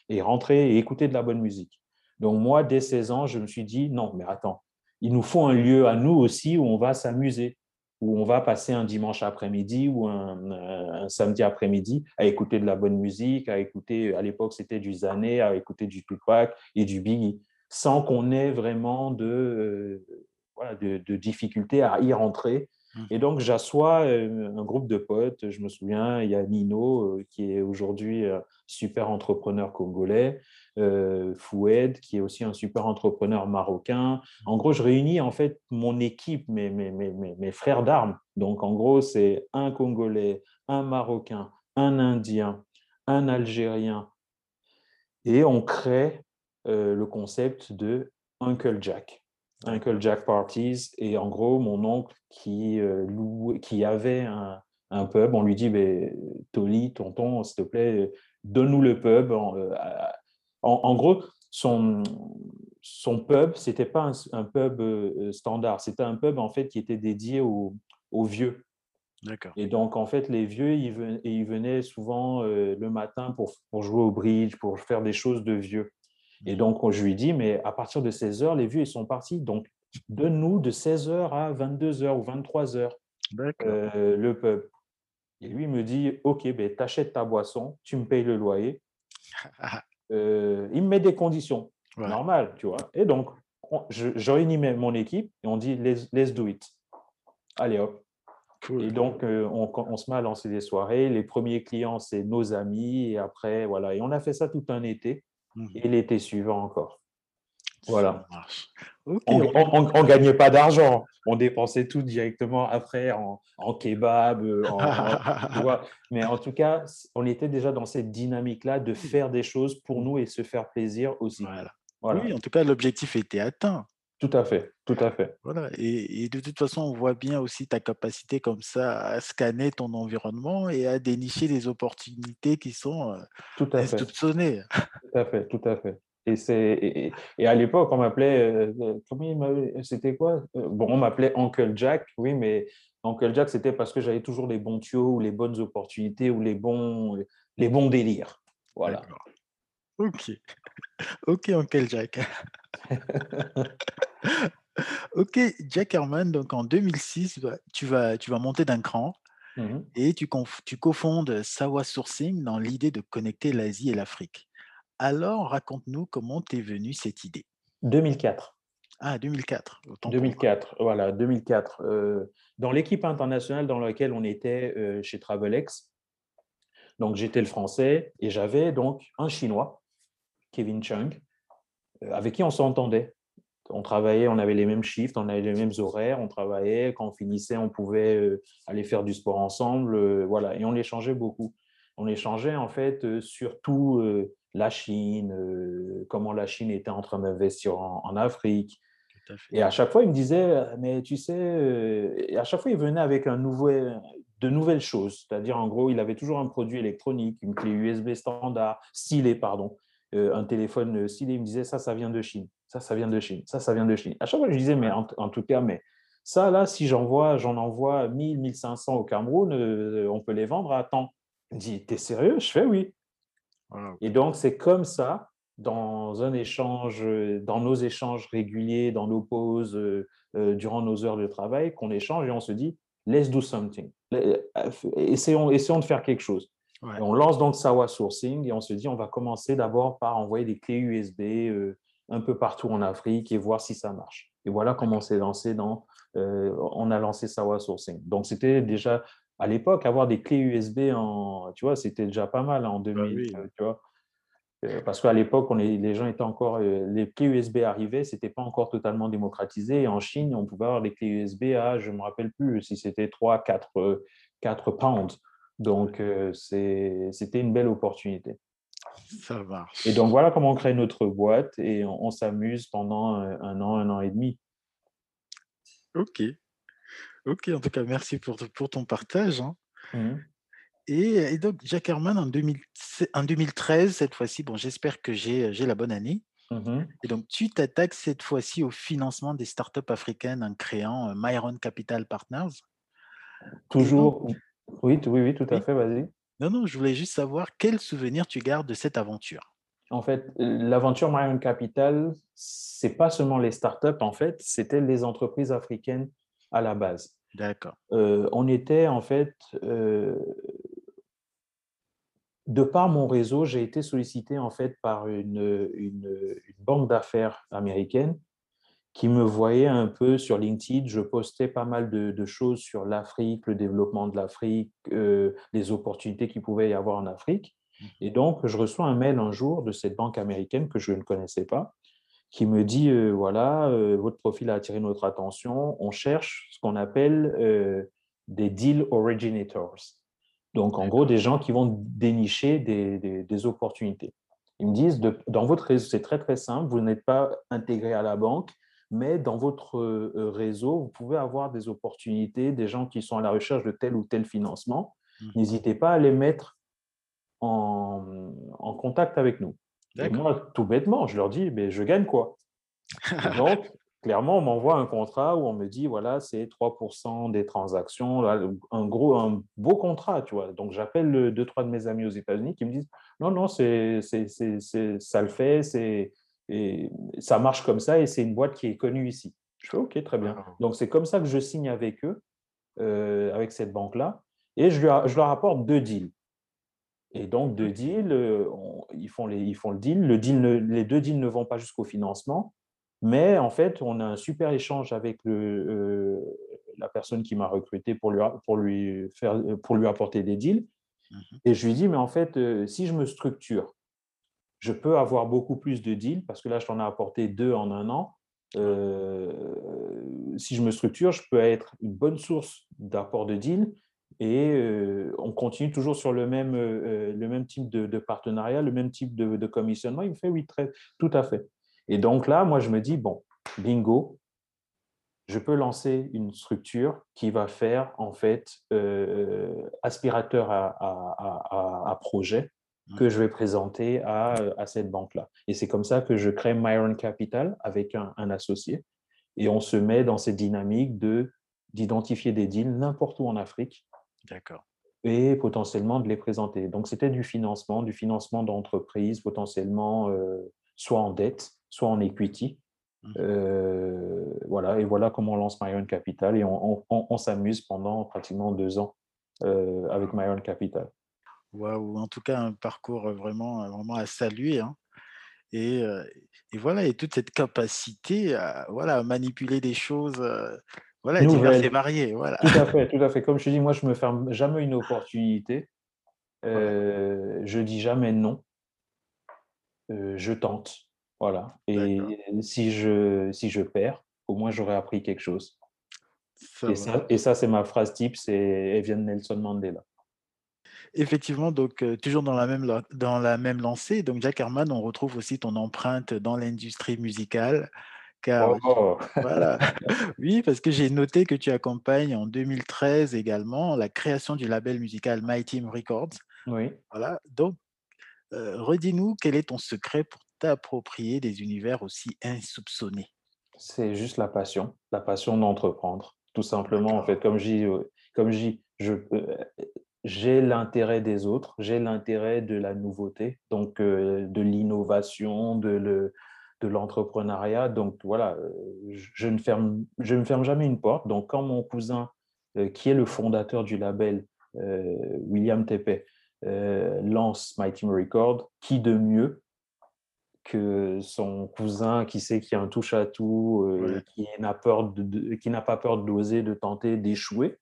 et, rentrer et écouter de la bonne musique. Donc moi, dès 16 ans, je me suis dit, non, mais attends, il nous faut un lieu à nous aussi où on va s'amuser, où on va passer un dimanche après-midi ou un, samedi après-midi à écouter de la bonne musique, à écouter, à l'époque c'était du Zané, à écouter du Tupac et du Biggie, sans qu'on ait vraiment de, de, de difficultés à y rentrer. Et donc, j'assois un groupe de potes. Je me souviens, il y a Nino, qui est aujourd'hui super entrepreneur congolais, Foued, qui est aussi un super entrepreneur marocain. Mmh. En gros, je réunis en fait mon équipe, mes, mes, mes, mes frères d'armes. Donc, en gros, c'est un Congolais, un Marocain, un Indien, un Algérien. Et on crée le concept de Uncle Jack. Uncle Jack Parties. Et en gros, mon oncle qui, euh, qui avait un, un, pub, on lui dit Toli, tonton, s'il te plaît, donne-nous le pub. En, euh, en, gros, son, son pub, ce n'était pas un, pub euh, standard, c'était un pub en fait qui était dédié aux, aux vieux. Et donc, en fait, les vieux, ils venaient, ils venaient souvent le matin pour, pour, jouer au bridge, pour faire des choses de vieux. Et donc, je lui dis, mais à partir de 16 heures, les vieux, ils sont partis. Donc, donne-nous de 16 heures à 22 heures ou 23 heures euh, le pub. Et lui, il me dit, OK, ben, tu achètes ta boisson, tu me payes le loyer. Euh, il me met des conditions. Normal, tu vois. Et donc, je, réunis mon équipe et on dit, let's, do it. Allez hop. Et donc, euh, on, on, se met à lancer des soirées. Les premiers clients, c'est nos amis. Et après, voilà. Et on a fait ça tout un été. Mmh et l'été suivant encore. Voilà. on ne gagnait pas d'argent. On dépensait tout directement après en, kebab. Euh, Mais en tout cas, on était déjà dans cette dynamique-là de faire des choses pour nous et se faire plaisir aussi. Voilà. Oui, en tout cas, l'objectif était atteint. Tout à fait, tout à fait. Voilà. Et, de toute façon, on voit bien aussi ta capacité comme ça à scanner ton environnement et à dénicher des opportunités qui sont euh, tout à insoupçonnées. Tout à fait, tout à fait. Et, et, à l'époque, on m'appelait, euh, euh, c'était quoi? Bon, on m'appelait Uncle Jack, oui, mais Uncle Jack, c'était parce que j'avais toujours les bons tuyaux ou les bonnes opportunités ou les bons, les bons délires. Voilà. Ok. Ok, Uncle Jack. ok, Jack Herman, donc en 2006, bah, tu vas, tu vas monter d'un cran mmh et tu, tu cofondes Sawa Sourcing dans l'idée de connecter l'Asie et l'Afrique. Alors, raconte-nous comment t'es venue cette idée. 2004. Ah, 2004. 2004, voilà, 2004. Euh, dans l'équipe internationale dans laquelle on était euh, chez Travelex, donc j'étais le français et j'avais donc un chinois, Kevin Chung, avec qui on s'entendait. On travaillait, on avait les mêmes shifts, on avait les mêmes horaires, on travaillait. Quand on finissait, on pouvait aller faire du sport ensemble. Voilà, et on échangeait beaucoup. On échangeait en fait surtout la Chine, comment la Chine était en train d'investir en, Afrique. Et à chaque fois, il me disait, mais tu sais, et à chaque fois, il venait avec un nouveau, de nouvelles choses. C'est-à-dire, en gros, il avait toujours un produit électronique, une clé USB standard, stylée, pardon, un téléphone stylé. Il me disait, ça, ça vient de Chine, ça, ça vient de Chine, ça, ça vient de Chine. À chaque fois, je disais, mais en, tout cas, mais ça, là, si j'envoie, j'en envoie 1000, 1500 au Cameroun, on peut les vendre à temps. Il me dit, t'es sérieux? Je fais oui. Et donc, c'est comme ça, dans un échange, dans nos échanges réguliers, dans nos pauses, euh, euh, durant nos heures de travail, qu'on échange et on se dit, let's do something. Euh, essayons, essayons de faire quelque chose. On lance donc Sawa Sourcing et on se dit, on va commencer d'abord par envoyer des clés USB un peu partout en Afrique et voir si ça marche. Et voilà comment on s'est lancé dans, on a lancé Sawa Sourcing. Donc, c'était déjà à l'époque, avoir des clés USB, en, tu vois, c'était déjà pas mal en 2000, bah tu vois. Euh, parce qu'à l'époque, les gens étaient encore, euh, les clés USB arrivaient, c'était pas encore totalement démocratisé. en Chine, on pouvait avoir des clés USB à, je me rappelle plus si c'était 3, 4, 4 pounds. Donc, euh, c'était une belle opportunité. Ça marche. Et donc, voilà comment on crée notre boîte et on, on s'amuse pendant un an, un an et demi. Ok. Ok, en tout cas, merci pour, pour ton partage. Hein. Mmh. Et, donc, Jack Herman, en, 2013, cette fois-ci, bon, j'espère que j'ai la bonne année. Mmh et donc, tu t'attaques cette fois-ci au financement des startups africaines en créant Myron Capital Partners. Toujours. Oui, oui, oui, tout à fait, vas-y. Non, non, je voulais juste savoir quel souvenir tu gardes de cette aventure? En fait, l'aventure Myron Capital, c'est pas seulement les startups, en fait, c'était les entreprises africaines à la base. D'accord. Euh, on était en fait, euh, de par mon réseau, j'ai été sollicité en fait par une, une, banque d'affaires américaine qui me voyait un peu sur LinkedIn. Je postais pas mal de, choses sur l'Afrique, le développement de l'Afrique, euh, les opportunités qu'il pouvait y avoir en Afrique. Mmh. Et donc, je reçois un mail un jour de cette banque américaine que je ne connaissais pas, qui me dit euh, voilà, euh, votre profil a attiré notre attention, on cherche ce qu'on appelle des deal originators. Donc, en gros, des gens qui vont dénicher des, opportunités. Ils me disent, dans votre réseau, c'est très très simple, vous n'êtes pas intégré à la banque, mais dans votre réseau, vous pouvez avoir des opportunités, des gens qui sont à la recherche de tel ou tel financement. Mmh. N'hésitez pas à les mettre en contact avec nous. Et moi, tout bêtement, je leur dis, mais je gagne quoi? Donc, clairement, on m'envoie un contrat où on me dit, voilà, c'est 3% des transactions, un gros, un beau contrat, tu vois. Donc, j'appelle deux, trois de mes amis aux États-Unis qui me disent, non, non, c'est, c'est, ça le fait, c'est, et ça marche comme ça et c'est une boîte qui est connue ici. Je fais, OK, très bien. Donc, c'est comme ça que je signe avec eux, euh, avec cette banque-là, et je, je leur apporte deux deals. Et donc, deux deals, euh, ils, font les, ils font le deal. Le deal les deux deals ne vont pas jusqu'au financement, mais en fait, on a un super échange avec le, euh, la personne qui m'a recruté pour lui, pour, lui faire, pour lui apporter des deals. Mmh Et je lui dis, mais en fait, euh, si je me structure, je peux avoir beaucoup plus de deals, parce que là, je t'en ai apporté deux en un an. si je me structure, je peux être une bonne source d'apport de deals et euh, on continue toujours sur le même, euh, euh, le même type de, partenariat, le même type de, commissionnement. Il me fait oui, très, tout à fait. Et donc là, moi, je me dis, bon, bingo, je peux lancer une structure qui va faire en fait aspirateur à, projet mmh. Que je vais présenter à, cette banque-là. Et c'est comme ça que je crée Myron Capital avec un, un, associé. Et on se met dans cette dynamique de d'identifier des deals n'importe où en Afrique D'accord. Et potentiellement de les présenter. Donc, c'était du financement, du financement d'entreprise, potentiellement euh, soit en dette, soit en equity. Mmh. Euh, voilà, et voilà comment on lance Myron Capital et on, s'amuse pendant pratiquement deux ans euh, avec Myron Capital. Waouh, en tout cas, un parcours vraiment, vraiment à saluer. Hein. Et, et, voilà, et toute cette capacité à, voilà, à manipuler des choses voilà, divers et variés. Voilà. Tout à fait, tout à fait. Comme je te dis, moi, je me ferme jamais une opportunité. Euh, je dis jamais non. Euh, je tente. Voilà. Et si je, si je perds, au moins j'aurais appris quelque chose. et, ça, et ça, c'est ma phrase type, c'est elle vient de Nelson Mandela. Effectivement, donc euh, toujours dans la même dans la même lancée, donc Jack Herman, on retrouve aussi ton empreinte dans l'industrie musicale, car oh! voilà, oui, parce que j'ai noté que tu accompagnes en 2013 également la création du label musical My Team Records. Oui. Voilà, donc euh, redis-nous quel est ton secret pour t'approprier des univers aussi insoupçonnés. C'est juste la passion, la passion d'entreprendre, tout simplement. En fait, comme euh, comme je, je j'ai l'intérêt des autres, j'ai l'intérêt de la nouveauté, donc euh, de l'innovation, de, le, de l'entrepreneuriat. Donc voilà, euh, je ne, ferme, je ne ferme jamais une porte. Donc quand mon cousin, euh, qui est le fondateur du label, William Tepe, lance My Team Record, qui de mieux que son cousin qui sait qu'il y a un touche-à-tout, qui n'a pas peur d'oser, de tenter, d'échouer?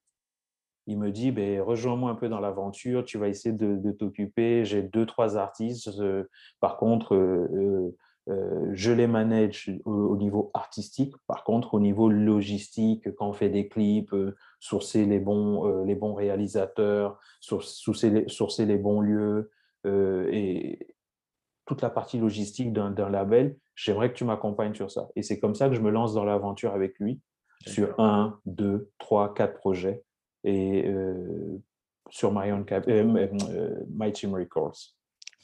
Il me dit ben, rejoins-moi un peu dans l'aventure, tu vas essayer de, t'occuper. J'ai deux, trois artistes. Euh, par contre, euh, euh, je les manage au, niveau artistique. Par contre, au niveau logistique, quand on fait des clips, sourcer les bons, les bons réalisateurs, sourcer, sourcer les bons lieux et toute la partie logistique d'un label, j'aimerais que tu m'accompagnes sur ça. Et c'est comme ça que je me lance dans l'aventure avec lui sur un, deux, trois, quatre projets et sur My, own cap, euh, euh, My Team Records.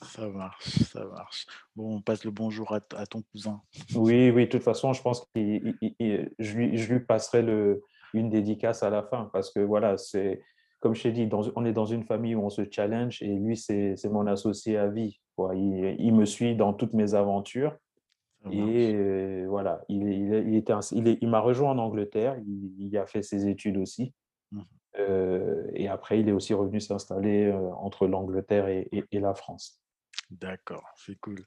Ça marche, ça marche. Bon, on passe le bonjour à, ton cousin. Oui, oui, de toute façon, je pense que je lui, je lui passerai le, une dédicace à la fin parce que voilà, c'est comme je t'ai dit, dans, on est dans une famille où on se challenge et lui, c'est mon associé à vie. Il, il, me suit dans toutes mes aventures. Et voilà, il, il, était, il, il m'a rejoint en Angleterre, il, a fait ses études aussi. Mmh et après, il est aussi revenu s'installer euh, entre l'Angleterre et, la France. D'accord, c'est cool.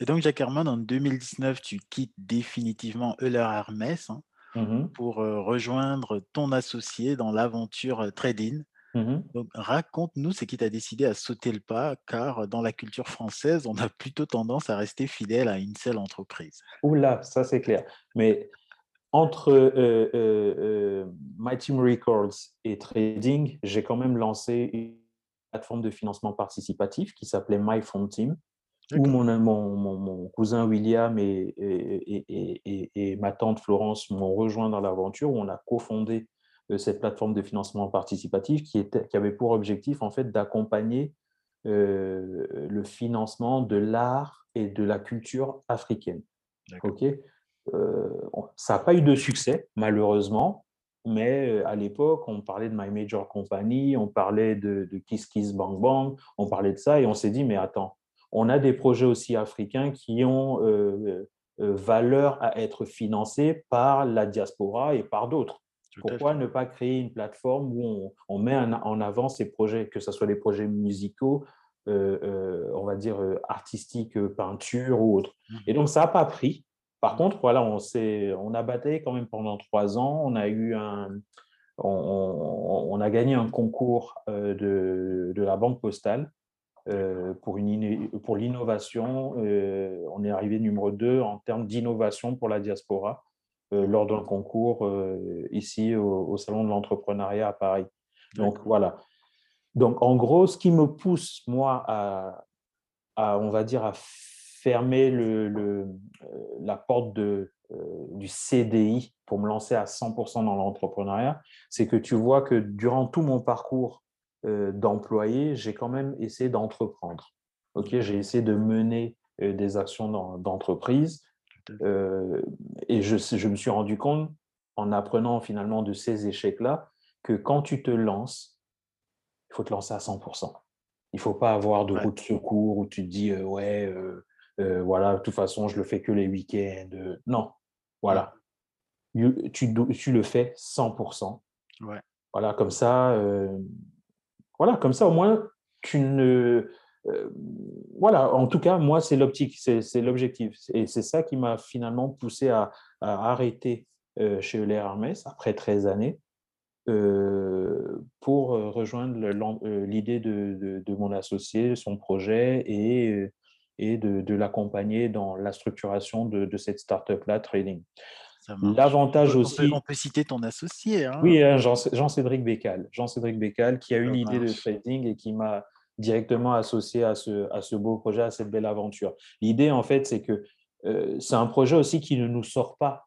Et donc, Jacques Herman, en 2019, tu quittes définitivement Euler Hermès hein, mmh pour euh, rejoindre ton associé dans l'aventure Trading. Mmh donc, raconte-nous ce qui t'a décidé à sauter le pas, car dans la culture française, on a plutôt tendance à rester fidèle à une seule entreprise. Oula, ça c'est clair. Mais entre euh, euh, euh, My Team Records et Trading, j'ai quand même lancé une plateforme de financement participatif qui s'appelait My Fund Team, où mon, mon, mon, cousin William et, et, et, ma tante Florence m'ont rejoint dans l'aventure, où on a cofondé cette plateforme de financement participatif qui, était, qui avait pour objectif en fait d'accompagner le financement de l'art et de la culture africaine. Ok? euh, ça n'a pas eu de succès, malheureusement, mais euh, à l'époque, on parlait de My Major Company, on parlait de, Kiss Kiss Bang Bang, on parlait de ça et on s'est dit, mais attends, on a des projets aussi africains qui ont euh, valeur à être financés par la diaspora et par d'autres. Pourquoi ne pas créer une plateforme où on, met en avant ces projets, que ce soit des projets musicaux, on va dire artistiques, peinture ou autres? Mmh. Et donc, ça n'a pas pris. Par contre, voilà, on, on a battu quand même pendant trois ans. On a eu un, on, a gagné un concours euh, de, la Banque Postale euh, pour, une, pour l'innovation. Euh, on est arrivé numéro deux en termes d'innovation pour la diaspora lors d'un concours ici au, Salon de l'entrepreneuriat à Paris. Donc voilà. Donc en gros, ce qui me pousse moi à, à on va dire, à fermer le, euh, la porte de, euh, du CDI pour me lancer à 100% dans l'entrepreneuriat, c'est que tu vois que durant tout mon parcours euh, d'employé, j'ai quand même essayé d'entreprendre. Ok, j'ai essayé de mener des actions d'entreprise et je, je me suis rendu compte en apprenant finalement de ces échecs-là que quand tu te lances, il faut te lancer à 100%. Il ne faut pas avoir de route de secours où tu te dis ouais, euh, voilà, de toute façon, je le fais que les week-ends. Euh, non, voilà. Tu, tu, le fais 100%. Ouais. Voilà, comme ça, euh, voilà, comme ça, au moins, tu ne. voilà, en tout cas, moi, c'est l'optique, c'est l'objectif. Et c'est ça qui m'a finalement poussé à, arrêter chez Euler Hermès après 13 années pour rejoindre l'idée de, de, mon associé, son projet et et de, l'accompagner dans la structuration de, de cette startup-là, Trading. L'avantage aussi. On peut citer ton associé. Hein. Oui, hein, Jean-Cédric Bécal. Jean-Cédric Bécal qui a eu l'idée de trading et qui m'a directement associé à ce, à ce beau projet, à cette belle aventure. L'idée, en fait, c'est que euh, c'est un projet aussi qui ne nous sort pas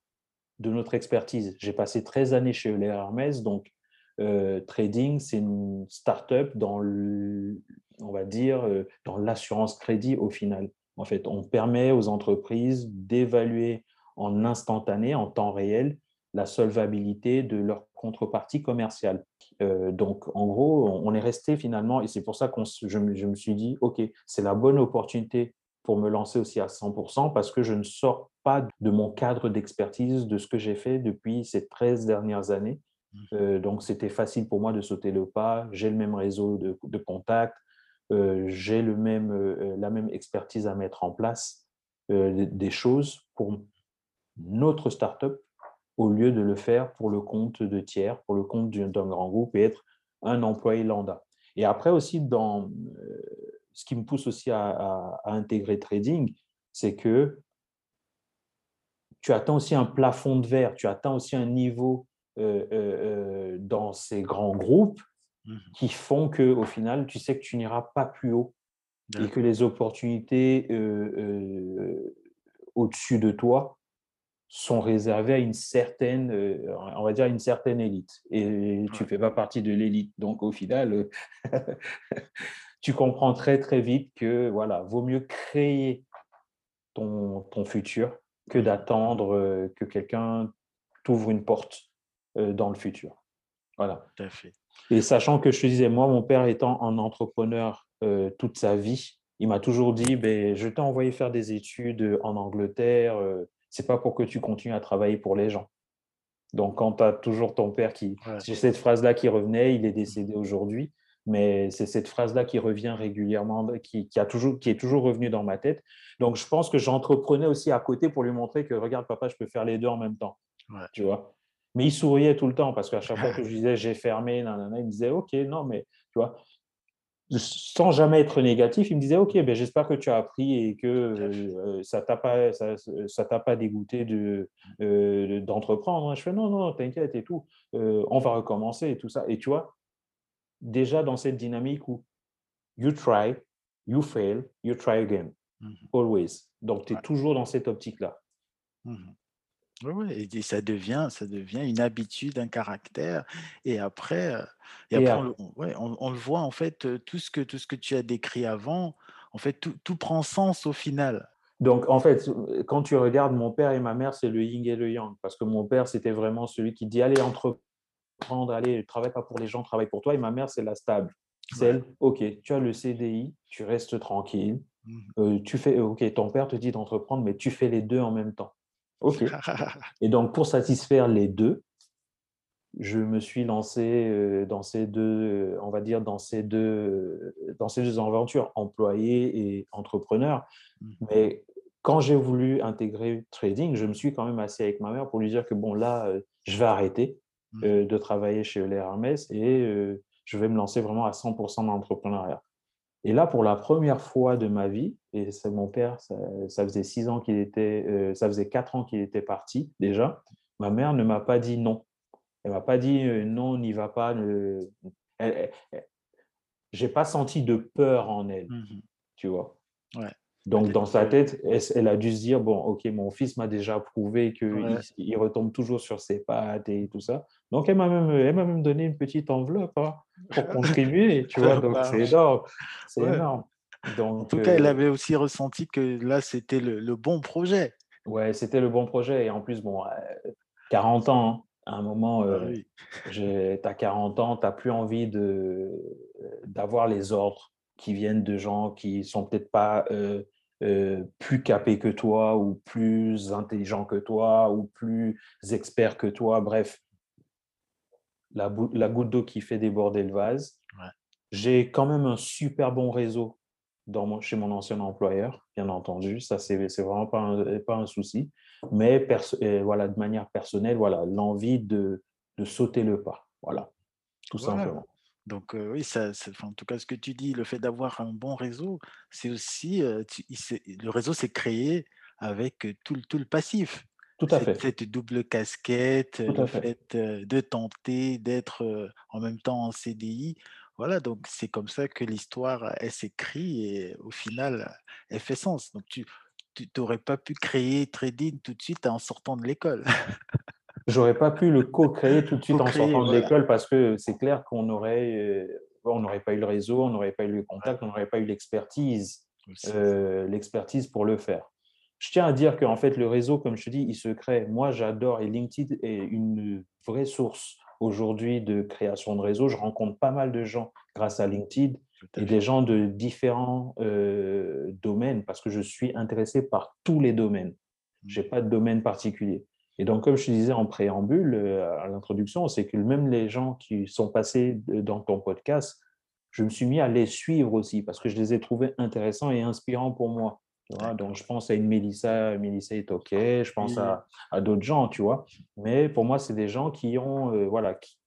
de notre expertise. J'ai passé 13 années chez Euler Hermès, donc euh, trading, c'est une start-up dans, on va dire, euh, dans l'assurance crédit au final. En fait, on permet aux entreprises d'évaluer en instantané, en temps réel, la solvabilité de leur contrepartie commerciale. Euh, donc, en gros, on est resté finalement, et c'est pour ça que je, je, me suis dit, OK, c'est la bonne opportunité pour me lancer aussi à 100% parce que je ne sors pas de mon cadre d'expertise, de ce que j'ai fait depuis ces 13 dernières années. Euh, donc, c'était facile pour moi de sauter le pas. J'ai le même réseau de, contacts, euh, j'ai même, la même expertise à mettre en place des choses pour notre startup au lieu de le faire pour le compte de tiers, pour le compte d'un grand groupe et être un employé lambda. Et après aussi, dans, euh, ce qui me pousse aussi à, intégrer trading, c'est que tu atteins aussi un plafond de verre, tu atteins aussi un niveau euh, euh, dans ces grands groupes mmh qui font que au final, tu sais que tu n'iras pas plus haut et que les opportunités au-dessus de toi sont réservés à une certaine, euh, on va dire une certaine élite. Et tu ne fais pas partie de l'élite. Donc au final, tu comprends très très vite que voilà, vaut mieux créer ton, ton futur que d'attendre euh, que quelqu'un t'ouvre une porte. euh, dans le futur. Voilà. Tout à fait. Et sachant que je te disais, moi, mon père étant un entrepreneur toute sa vie, il m'a toujours dit, ben, je t'ai envoyé faire des études en Angleterre, c'est pas pour que tu continues à travailler pour les gens. Donc, quand tu as toujours ton père qui. C'est cette phrase-là qui revenait, il est décédé aujourd'hui, mais c'est cette phrase-là qui revient régulièrement, qui, a toujours, qui est toujours revenue dans ma tête. Donc, je pense que j'entreprenais aussi à côté pour lui montrer que, regarde, papa, je peux faire les deux en même temps. Tu vois? Mais il souriait tout le temps parce qu'à chaque fois que je disais j'ai fermé, il me disait ok, non, mais tu vois, sans jamais être négatif, il me disait, OK, ben, j'espère que tu as appris et que euh, ça ne t'a pas, ça, t'a pas dégoûté de, euh, d'entreprendre. je fais, non, non, t'inquiète et tout, euh, on va recommencer et tout ça. Et tu vois, déjà dans cette dynamique où you try, you fail, you try again, mmh always. Donc, tu es toujours dans cette optique-là. Mmh oui, et ça devient, ça devient une habitude, un caractère. Et après, et après on, le, voit, en fait, tout ce, que, tout ce que tu as décrit avant, en fait, tout, tout prend sens au final. Donc, en fait, quand tu regardes mon père et ma mère, c'est le yin et le yang. Parce que mon père, c'était vraiment celui qui dit Allez, entreprendre, allez, travaille pas pour les gens, travaille pour toi. Et ma mère, c'est la stable. Celle, OK, tu as le CDI, tu restes tranquille. Mmh euh, tu fais, OK, ton père te dit d'entreprendre, mais tu fais les deux en même temps. OK. Et donc, pour satisfaire les deux, je me suis lancé euh, dans ces deux, euh, on va dire, dans ces deux, euh, dans ces deux aventures, employé et entrepreneur. Mmh. Mais quand j'ai voulu intégrer trading, je me suis quand même assis avec ma mère pour lui dire que bon, là, je vais arrêter mmh. de travailler chez Euler Hermès et je vais me lancer vraiment à 100% dans l'entrepreneuriat. Et là, pour la première fois de ma vie, et c'est mon père, ça, faisait six ans qu'il était, euh, ça faisait quatre ans qu'il était parti déjà. Ma mère ne m'a pas dit non. Elle m'a pas dit euh, non, n'y va pas. Ne... J'ai pas senti de peur en elle, mmh tu vois. Ouais. Donc, dans sa tête, elle a dû se dire, bon, OK, mon fils m'a déjà prouvé qu'il il retombe toujours sur ses pattes et tout ça. Donc, elle m'a même, elle m'a même donné une petite enveloppe hein, pour contribuer, tu vois. Donc, c'est énorme. C'est énorme. Donc, en tout cas, elle euh avait aussi ressenti que là, c'était le, bon projet. Ouais, c'était le bon projet. Et en plus, bon, 40 euh, ans, hein, à un moment, ah euh, tu as 40 ans, tu n'as plus envie d'avoir les ordres qui viennent de gens qui sont peut-être pas euh, plus capé que toi ou plus intelligent que toi ou plus expert que toi. Bref, la, la goutte d'eau qui fait déborder le vase. J'ai quand même un super bon réseau dans chez mon ancien employeur, bien entendu. Ça, c'est vraiment pas un, pas un souci. Mais euh, voilà, de manière personnelle, voilà, l'envie de, de sauter le pas. Voilà, tout simplement. Donc oui, ça, en tout cas, ce que tu dis, le fait d'avoir un bon réseau, c'est aussi, le réseau s'est créé avec tout, tout le passif. Tout à fait. Cette, double casquette, le fait, de tenter d'être en même temps en CDI. Voilà, donc c'est comme ça que l'histoire, elle s'écrit et au final, elle fait sens. Donc tu n'aurais pas pu créer Trading tout de suite en sortant de l'école. J'aurais pas pu le co-créer tout de suite en sortant de l'école parce que c'est clair qu'on aurait, on n'aurait pas eu le réseau, on n'aurait pas eu le contact, on n'aurait pas eu l'expertise, l'expertise pour le faire. Je tiens à dire qu'en fait, le réseau, comme je te dis, il se crée. Moi, j'adore et LinkedIn est une vraie source aujourd'hui de création de réseau. Je rencontre pas mal de gens grâce à LinkedIn et des gens de différents domaines parce que je suis intéressé par tous les domaines. Je n'ai pas de domaine particulier. Et donc, comme je te disais en préambule, à l'introduction, c'est que même les gens qui sont passés dans ton podcast, je me suis mis à les suivre aussi parce que je les ai trouvés intéressants et inspirants pour moi. donc, je pense à une Mélissa, Mélissa est OK, je pense à, à d'autres gens, tu vois. Mais pour moi, c'est des gens qui ont, voilà, qui,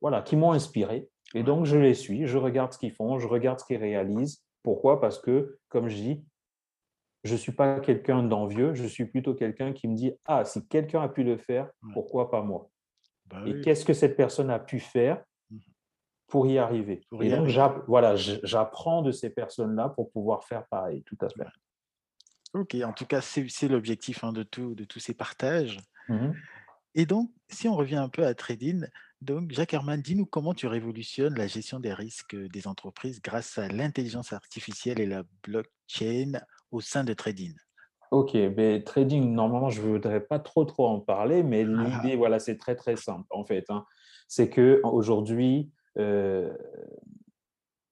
voilà, qui m'ont inspiré. Et donc, je les suis, je regarde ce qu'ils font, je regarde ce qu'ils réalisent. Pourquoi? Parce que, comme je dis, je ne suis pas quelqu'un d'envieux, je suis plutôt quelqu'un qui me dit Ah, si quelqu'un a pu le faire, pourquoi pas moi? Bah Et qu'est-ce que cette personne a pu faire mmh. pour y arriver? Et donc, voilà, j'apprends de ces personnes-là pour pouvoir faire pareil, tout à fait. Ok, en tout cas, c'est l'objectif hein, de, tout, de tous ces partages. Mmh Et donc, si on revient un peu à Trading, donc Jacques Herman, dis-nous comment tu révolutionnes la gestion des risques des entreprises grâce à l'intelligence artificielle et la blockchain au sein de Trading Ok, mais trading, normalement, je ne voudrais pas trop, trop en parler, mais ah. l'idée, voilà, c'est très, très simple, en fait. Hein. C'est qu'aujourd'hui, euh,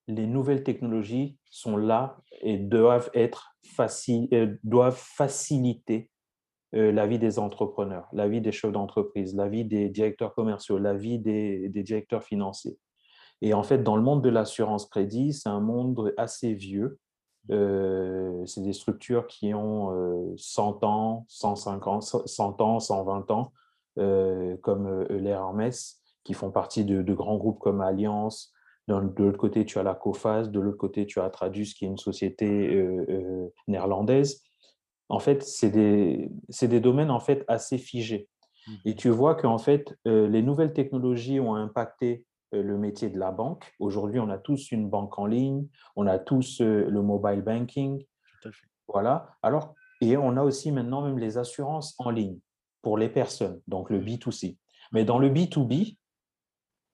les nouvelles technologies sont là et doivent, être facile, euh, doivent faciliter euh, la vie des entrepreneurs, la vie des chefs d'entreprise, la vie des directeurs commerciaux, la vie des, des directeurs financiers. Et en fait, dans le monde de l'assurance crédit, c'est un monde assez vieux euh, c'est des structures qui ont 100 ans, 150, 100 ans, 120 ans, euh, comme les Hermès, qui font partie de, grands groupes comme Alliance. De, l'autre côté, tu as la COFAS, de l'autre côté, tu as Tradus, qui est une société néerlandaise. En fait, c'est des, des, domaines en fait assez figés. Mmh. Et tu vois qu'en fait, les nouvelles technologies ont impacté euh, le métier de la banque. Aujourd'hui, on a tous une banque en ligne, on a tous euh, le mobile banking. Voilà. Alors, et on a aussi maintenant même les assurances en ligne pour les personnes, donc le B2C. Mais dans le B2B,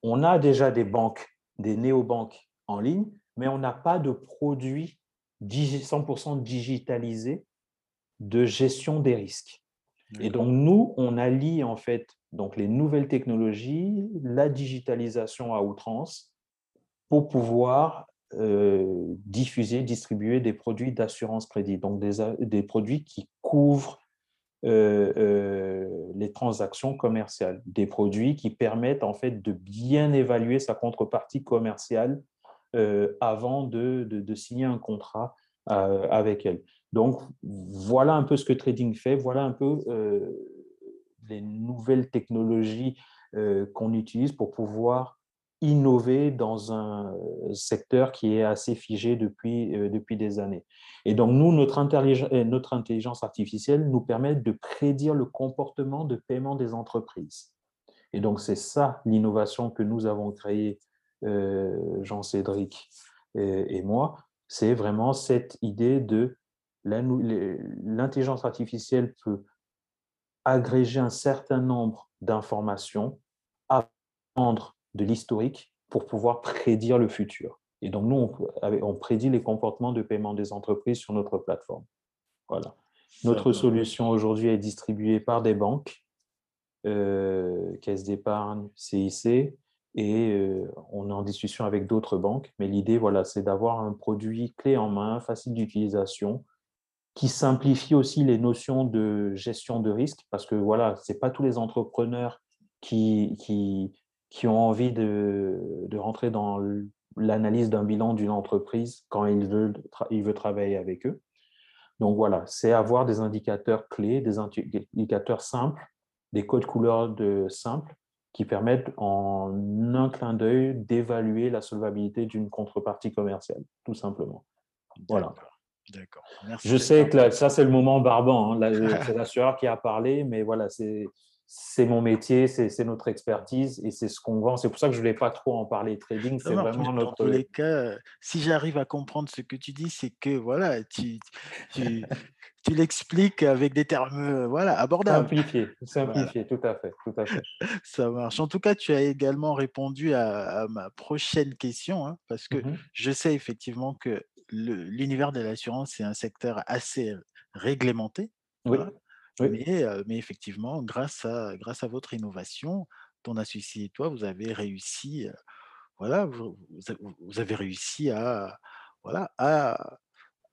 on a déjà des banques, des néobanques en ligne, mais on n'a pas de produits 100% digitalisés de gestion des risques. Et donc, nous, on allie en fait donc les nouvelles technologies, la digitalisation à outrance pour pouvoir euh, diffuser, distribuer des produits d'assurance crédit, donc des, produits qui couvrent euh, euh, les transactions commerciales, des produits qui permettent en fait de bien évaluer sa contrepartie commerciale avant de, signer un contrat avec elle. Donc voilà un peu ce que trading fait, voilà un peu les nouvelles technologies euh, qu'on utilise pour pouvoir innover dans un euh, secteur qui est assez figé depuis, euh, depuis des années. Et donc, nous, notre, notre intelligence artificielle nous permet de prédire le comportement de paiement des entreprises. Et donc, c'est ça l'innovation que nous avons créée, Jean-Cédric et, moi. C'est vraiment cette idée de l'intelligence artificielle peut agréger un certain nombre d'informations, apprendre de l'historique pour pouvoir prédire le futur. Et donc, nous, on, prédit les comportements de paiement des entreprises sur notre plateforme. Voilà. Notre solution aujourd'hui est distribuée par des banques, euh, Caisse d'épargne, CIC, et euh, on est en discussion avec d'autres banques. Mais l'idée, voilà, c'est d'avoir un produit clé en main, facile d'utilisation, qui simplifie aussi les notions de gestion de risque, parce que voilà, ce n'est pas tous les entrepreneurs qui, qui, qui ont envie de, de rentrer dans l'analyse d'un bilan d'une entreprise quand ils veulent, ils veulent travailler avec eux. Donc voilà, c'est avoir des indicateurs clés, des indicateurs simples, des codes couleurs de simples qui permettent en un clin d'œil d'évaluer la solvabilité d'une contrepartie commerciale, tout simplement. Voilà. D'accord. Je sais que ça, c'est le moment barbant. Hein. C'est l'assureur qui a parlé, mais voilà, c'est mon métier, c'est notre expertise et c'est ce qu'on vend. C'est pour ça que je ne voulais pas trop en parler. Trading, c'est vraiment notre. Dans tous les cas, si j'arrive à comprendre ce que tu dis, c'est que voilà, tu, tu, tu l'expliques avec des termes euh, voilà, abordables. Simplifié, simplifié, tout à fait, tout à fait. Ça marche. En tout cas, tu as également répondu à, ma prochaine question, hein, parce que mmh je sais effectivement que l'univers de l'assurance est un secteur assez réglementé. Oui. Mais, mais, effectivement, grâce à, grâce à votre innovation, ton associé et toi, vous avez réussi, voilà, vous, vous, avez réussi à, voilà, à,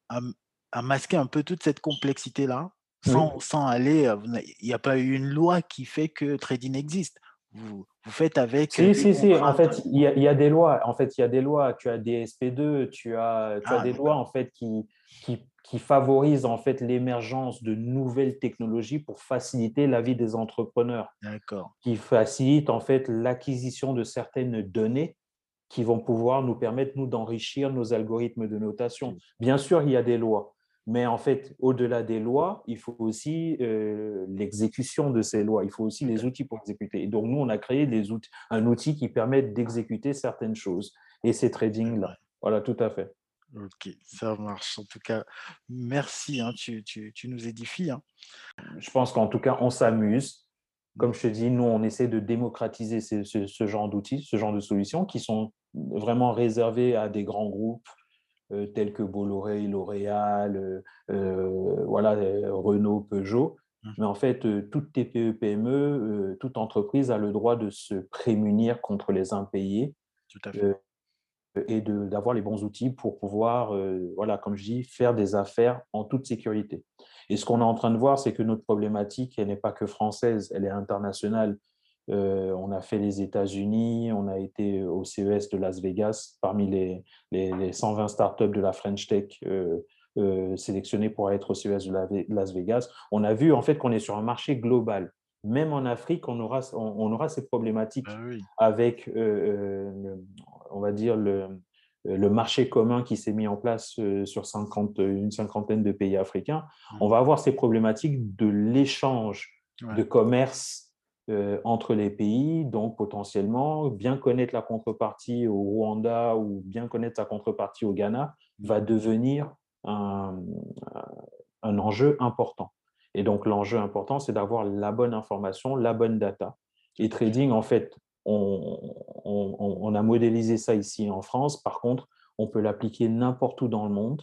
à, masquer un peu toute cette complexité-là, sans, sans, aller, il n'y a pas eu une loi qui fait que trading existe. Vous, vous faites avec. Si, si, si. En fait, il y, a, y, a des lois. En fait, il y a des lois. Tu as des SP2, tu as, tu as ah, des lois en fait qui, qui qui favorise en fait l'émergence de nouvelles technologies pour faciliter la vie des entrepreneurs. D'accord. Qui facilite en fait l'acquisition de certaines données qui vont pouvoir nous permettre nous d'enrichir nos algorithmes de notation. Bien sûr, il y a des lois, mais en fait, au-delà des lois, il faut aussi euh, l'exécution de ces lois. Il faut aussi les outils pour exécuter. Et donc, nous, on a créé des outils, un outil qui permet d'exécuter certaines choses. Et c'est trading-là. Voilà, tout à fait. Ok, ça marche. En tout cas, merci, hein, tu, nous édifies. Hein. Je pense qu'en tout cas, on s'amuse. Comme je te dis, nous, on essaie de démocratiser ce, genre d'outils, ce genre de solutions qui sont vraiment réservés à des grands groupes tels que Bolloré, L'Oréal, euh, euh, voilà, Renault, Peugeot. Mmh. Mais en fait, toute TPE, PME, toute entreprise a le droit de se prémunir contre les impayés. Tout à fait et d'avoir les bons outils pour pouvoir, euh, voilà, comme je dis, faire des affaires en toute sécurité. Et ce qu'on est en train de voir, c'est que notre problématique, elle n'est pas que française, elle est internationale. Euh, on a fait les États-Unis, on a été au CES de Las Vegas, parmi les, les, 120 startups de la French Tech euh, sélectionnées pour être au CES de Las Vegas. On a vu en fait qu'on est sur un marché global même en Afrique, on aura, on, aura ces problématiques ah avec, on va dire, le, le marché commun qui s'est mis en place euh, sur 50, une cinquantaine de pays africains, mmh. on va avoir ces problématiques de l'échange de commerce euh, entre les pays, donc potentiellement bien connaître la contrepartie au Rwanda ou bien connaître sa contrepartie au Ghana va devenir un, un enjeu important. Et donc l'enjeu important, c'est d'avoir la bonne information, la bonne data. Et trading, en fait, on, a modélisé ça ici en France. Par contre, on peut l'appliquer n'importe où dans le monde.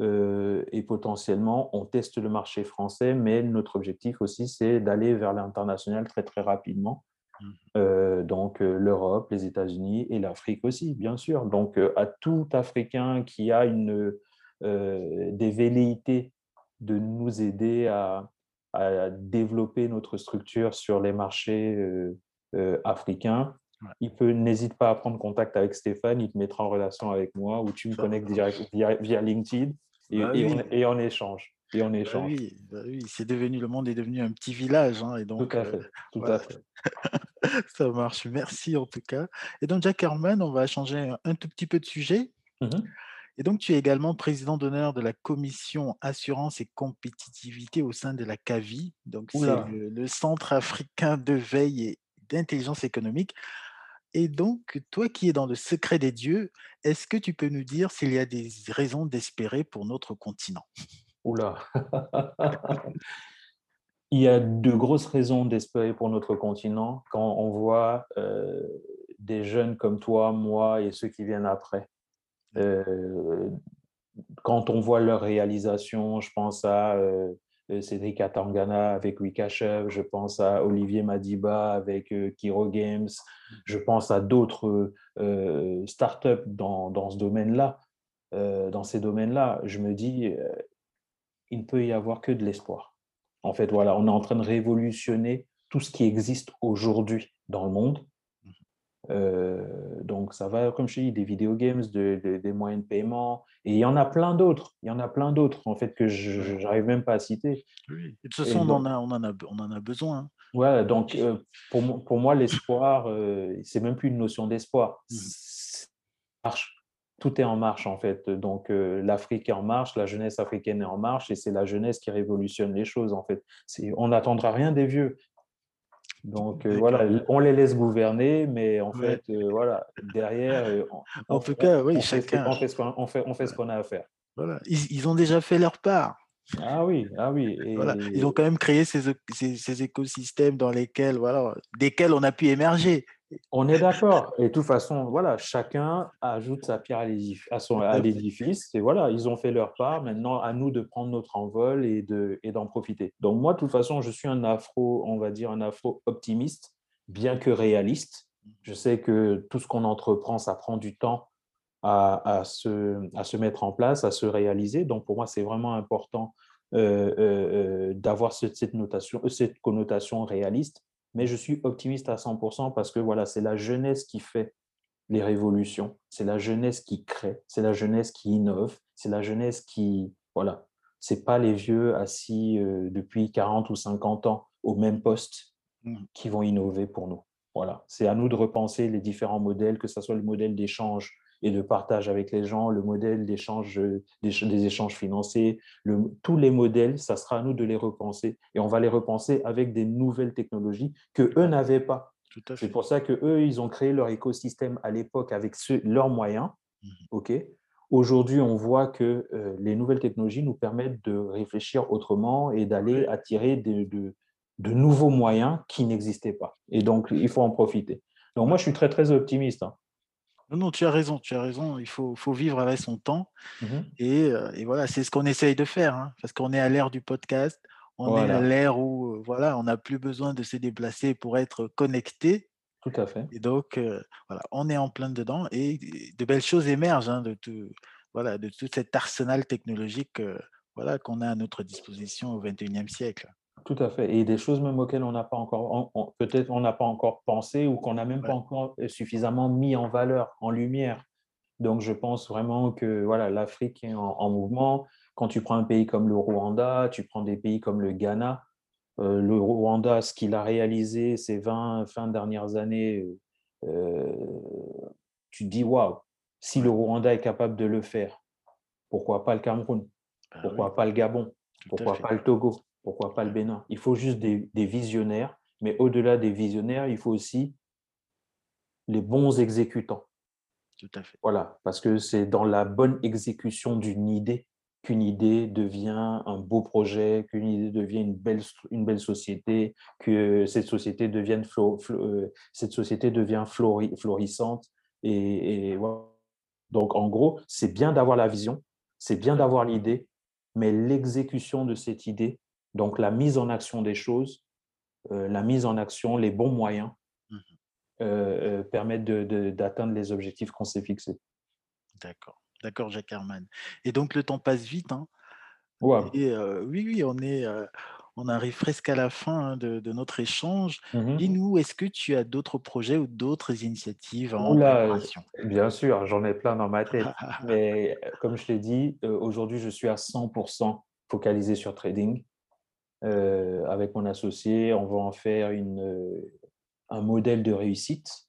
Euh, et potentiellement, on teste le marché français, mais notre objectif aussi, c'est d'aller vers l'international très, très rapidement. Mmh. Euh, donc, euh, l'Europe, les États-Unis et l'Afrique aussi, bien sûr. Donc, à tout Africain qui a une, des velléités de nous aider à, à, développer notre structure sur les marchés euh, africain, il peut n'hésite pas à prendre contact avec Stéphane, il te mettra en relation avec moi ou tu me connectes direct, via, via LinkedIn et, bah et, on, échange. Et on bah échange. oui, bah oui c'est devenu le monde est devenu un petit village, hein, et donc tout à fait. tout à fait. Ça marche. Merci en tout cas. Et donc Jack Herman, on va changer un tout petit peu de sujet. Mmh et donc, tu es également président d'honneur de la commission assurance et compétitivité au sein de la CAVI. Donc, c'est le, le, Centre africain de veille et d'intelligence économique. Et donc, toi qui es dans le secret des dieux, est-ce que tu peux nous dire s'il y a des raisons d'espérer pour notre continent? Oula! Il y a de grosses raisons d'espérer pour notre continent quand on voit euh, des jeunes comme toi, moi et ceux qui viennent après. Euh, quand on voit leur réalisation, je pense à euh, Cédric Atangana avec Wikachev, je pense à Olivier Madiba avec euh, Kiro Games, je pense à d'autres euh, startups dans, dans ce domaine-là, dans ces domaines-là. Je me dis, il ne peut y avoir que de l'espoir. En fait, voilà, on est en train de révolutionner tout ce qui existe aujourd'hui dans le monde euh, donc, ça va, comme je dis, des vidéo games, des moyens de paiement. Et il y en a plein d'autres. Il y en a plein d'autres, en fait, que je n'arrive même pas à citer. Oui. de toute façon, on, en a, on, en a, on en a besoin. Hein. Ouais, donc pour, pour, moi, l'espoir, c'est même plus une notion d'espoir. Mmh. Marche. Tout est en marche en fait. Donc l'Afrique est en marche, la jeunesse africaine est en marche et c'est la jeunesse qui révolutionne les choses en fait. On n'attendra rien des vieux. Donc voilà, on les laisse gouverner, mais en fait, voilà, derrière, en tout cas, oui, chacun. on, fait, on, fait, on fait ce qu'on a à faire. Voilà, ils, ils, ont déjà fait leur part. Ah oui, ah oui. Ils ont quand même créé ces, ces, écosystèmes dans lesquels, voilà, desquels on a pu émerger. On est d'accord. Et de toute façon, voilà, chacun ajoute sa pierre à l'édifice. Et voilà, ils ont fait leur part. Maintenant, à nous de prendre notre envol et d'en profiter. Donc moi, de toute façon, je suis un afro, on va dire un afro optimiste, bien que réaliste. Je sais que tout ce qu'on entreprend, ça prend du temps à, se, mettre en place, à se réaliser. Donc, pour moi, c'est vraiment important euh, euh, d'avoir cette, cette connotation réaliste. Mais je suis optimiste à 100% parce que voilà, c'est la jeunesse qui fait les révolutions, c'est la jeunesse qui crée, c'est la jeunesse qui innove, c'est la jeunesse qui, voilà, c'est pas les vieux assis euh, depuis 40 ou 50 ans au même poste mmh. qui vont innover pour nous. Voilà, c'est à nous de repenser les différents modèles, que ce soit le modèle d'échange et de partage avec les gens, le modèle d'échange, euh, des, échanges financiers, tous les modèles, ça sera à nous de les repenser. Et on va les repenser avec des nouvelles technologies que eux n'avaient pas. C'est pour ça que eux, ils ont créé leur écosystème à l'époque avec leurs moyens. Mmh ok? Aujourd'hui, on voit que euh, les nouvelles technologies nous permettent de réfléchir autrement et d'aller attirer de, de, nouveaux moyens qui n'existaient pas. Et donc, il faut en profiter. Donc, moi, je suis très, très optimiste. Hein. Non, non, tu as raison, tu as raison. Il faut, faut vivre avec son temps. Mmh et, et, voilà, c'est ce qu'on essaye de faire, hein, parce qu'on est à l'ère du podcast. On est à l'ère où voilà, on n'a plus besoin de se déplacer pour être connecté. Tout à fait. Et donc, voilà, on est en plein dedans et de belles choses émergent hein, de, tout, voilà, de tout cet arsenal technologique voilà, qu'on a à notre disposition au XXIe siècle. Tout à fait. Et des choses même auxquelles on n'a pas encore, peut-être on n'a pas encore pensé ou qu'on n'a même pas encore suffisamment mis en valeur, en lumière. Donc, je pense vraiment que voilà, l'Afrique est en, mouvement. Quand tu prends un pays comme le Rwanda, tu prends des pays comme le Ghana. Euh, le Rwanda, ce qu'il a réalisé ces 20 fin dernières années, euh, tu te dis waouh, si le Rwanda est capable de le faire, pourquoi pas le Cameroun? Bah Pourquoi pas le Gabon? Pourquoi pas le Togo? Pourquoi pas le Bénin? Il faut juste des, visionnaires, mais au-delà des visionnaires, il faut aussi les bons exécutants. Tout à fait. Voilà, parce que c'est dans la bonne exécution d'une idée qu'une idée devient un beau projet, qu'une idée devient une belle, une belle société, que cette société devienne, euh, cette société devient florissante. Et, Donc, en gros, c'est bien d'avoir la vision, c'est bien d'avoir l'idée, mais l'exécution de cette idée, donc, la mise en action des choses, euh, la mise en action, les bons moyens mmh euh, euh, permettent d'atteindre les objectifs qu'on s'est fixés. D'accord, d'accord, Jacques Herman. Et donc, le temps passe vite. Hein Et, oui, oui, on est, on arrive presque à la fin hein, de, notre échange. Mmh Dis-nous, est-ce que tu as d'autres projets ou d'autres initiatives en préparation? Bien sûr, j'en ai plein dans ma tête. Mais comme je l'ai dit, aujourd'hui, je suis à 100% focalisé sur trading. Euh, avec mon associé, on va en faire une, euh, un modèle de réussite.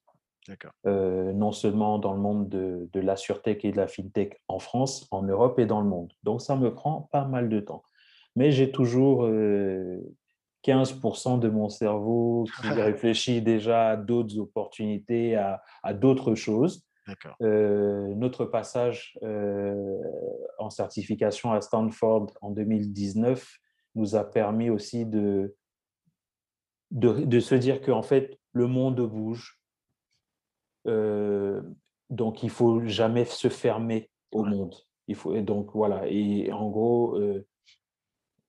Euh, non seulement dans le monde de, de la sûreté et de la fintech en France, en Europe et dans le monde. Donc ça me prend pas mal de temps. Mais j'ai toujours 15% de mon cerveau qui réfléchit déjà à d'autres opportunités, à, à d'autres choses. notre passage en certification à Stanford en 2019 nous a permis aussi de, de, se dire qu'en fait, le monde bouge. Euh, donc, il faut jamais se fermer au monde. Il faut, et donc, voilà. Et en gros, euh,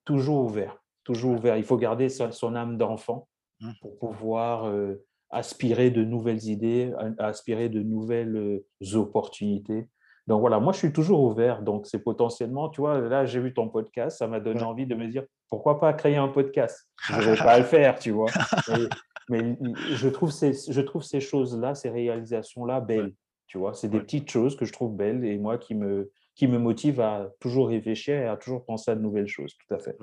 toujours ouvert. Toujours ouvert. Il faut garder son, âme d'enfant mmh. pour pouvoir euh, aspirer de nouvelles idées, aspirer de nouvelles opportunités. Donc voilà, moi je suis toujours ouvert. Donc c'est potentiellement, tu vois, là j'ai vu ton podcast, ça m'a donné envie de me dire pourquoi pas créer un podcast? Je ne vais pas le faire, tu vois. Mais, je trouve ces, je trouve ces choses-là, ces réalisations-là belles. Tu vois, c'est des petites choses que je trouve belles et moi qui me, qui me motive à toujours réfléchir et à toujours penser à de nouvelles choses. Tout à fait.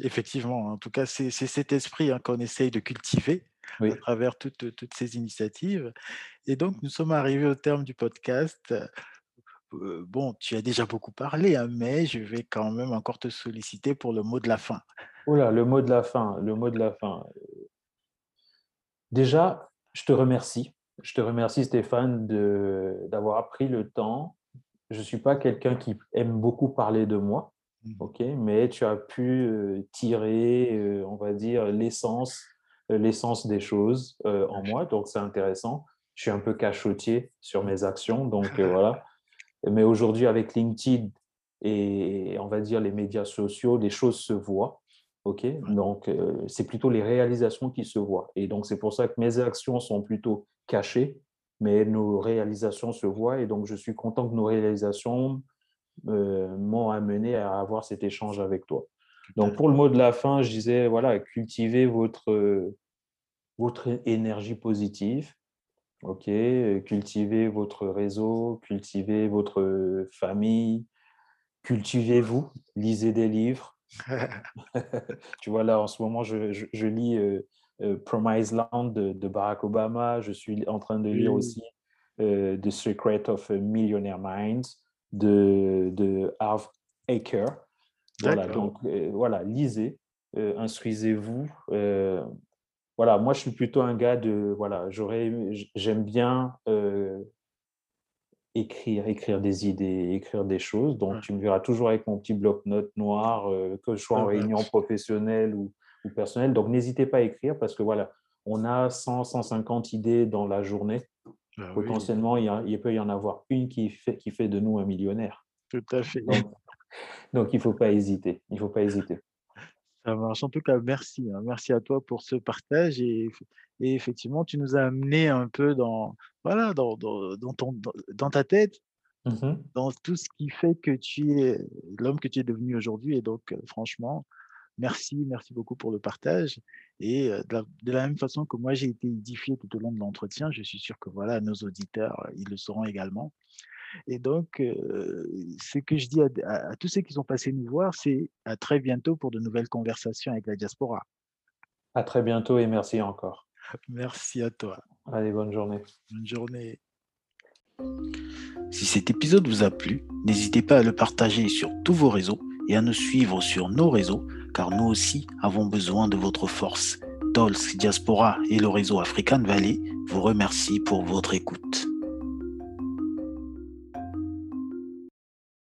Effectivement, en tout cas, c'est cet esprit hein, qu'on essaye de cultiver à travers toutes, toutes, ces initiatives. Et donc, nous sommes arrivés au terme du podcast. Euh, bon, tu as déjà beaucoup parlé, hein, mais je vais quand même encore te solliciter pour le mot de la fin. Oula, le mot de la fin, le mot de la fin. Déjà, je te remercie. Je te remercie, Stéphane, d'avoir pris le temps. Je ne suis pas quelqu'un qui aime beaucoup parler de moi, mmh. ok, mais tu as pu tirer, on va dire, l'essence l'essence des choses en moi, donc c'est intéressant. Je suis un peu cachotier sur mes actions, donc voilà. Mais aujourd'hui, avec LinkedIn et on va dire les médias sociaux, les choses se voient. OK? Donc, c'est plutôt les réalisations qui se voient. Et donc, c'est pour ça que mes actions sont plutôt cachées, mais nos réalisations se voient. Et donc, je suis content que nos réalisations m'ont amené à avoir cet échange avec toi. Donc, pour le mot de la fin, je disais, voilà, cultivez votre, votre énergie positive. OK, cultivez votre réseau, cultivez votre famille, cultivez-vous, lisez des livres. tu vois, là, en ce moment, je, je, lis euh, euh, Promise Land de, Barack Obama. Je suis en train de lire aussi euh, The Secret of a Millionaire Minds de, de Harv Aker. Voilà, donc voilà, lisez, instruisez-vous. Voilà, moi je suis plutôt un gars de voilà, j'aurais, j'aime bien écrire, écrire des idées, écrire des choses. Donc, tu me verras toujours avec mon petit bloc-notes noir, euh, que je sois en réunion professionnelle ou, ou personnelle. Donc, n'hésitez pas à écrire parce que voilà, on a 100, 150 idées dans la journée. Ah Potentiellement, il, il, peut y en avoir une qui fait, qui fait de nous un millionnaire. Tout à fait. Donc, il ne faut pas hésiter. Il faut pas hésiter. Ça marche. En tout cas, merci. Hein. Merci à toi pour ce partage. Et, et, effectivement, tu nous as amené un peu dans, voilà, dans, dans, dans ton, dans ta tête, mmh dans tout ce qui fait que tu es l'homme que tu es devenu aujourd'hui. Et donc, euh, franchement, merci, merci beaucoup pour le partage. Et euh, de la, même façon que moi, j'ai été édifié tout au long de l'entretien, je suis sûr que voilà, nos auditeurs, ils le seront également. Et donc, ce que je dis à, tous ceux qui sont passés nous voir, c'est à très bientôt pour de nouvelles conversations avec la diaspora. À très bientôt et merci encore. Merci à toi. Allez, bonne journée. Bonne journée. Si cet épisode vous a plu, n'hésitez pas à le partager sur tous vos réseaux et à nous suivre sur nos réseaux, car nous aussi avons besoin de votre force. Dolce Diaspora et le réseau African Valley vous remercient pour votre écoute.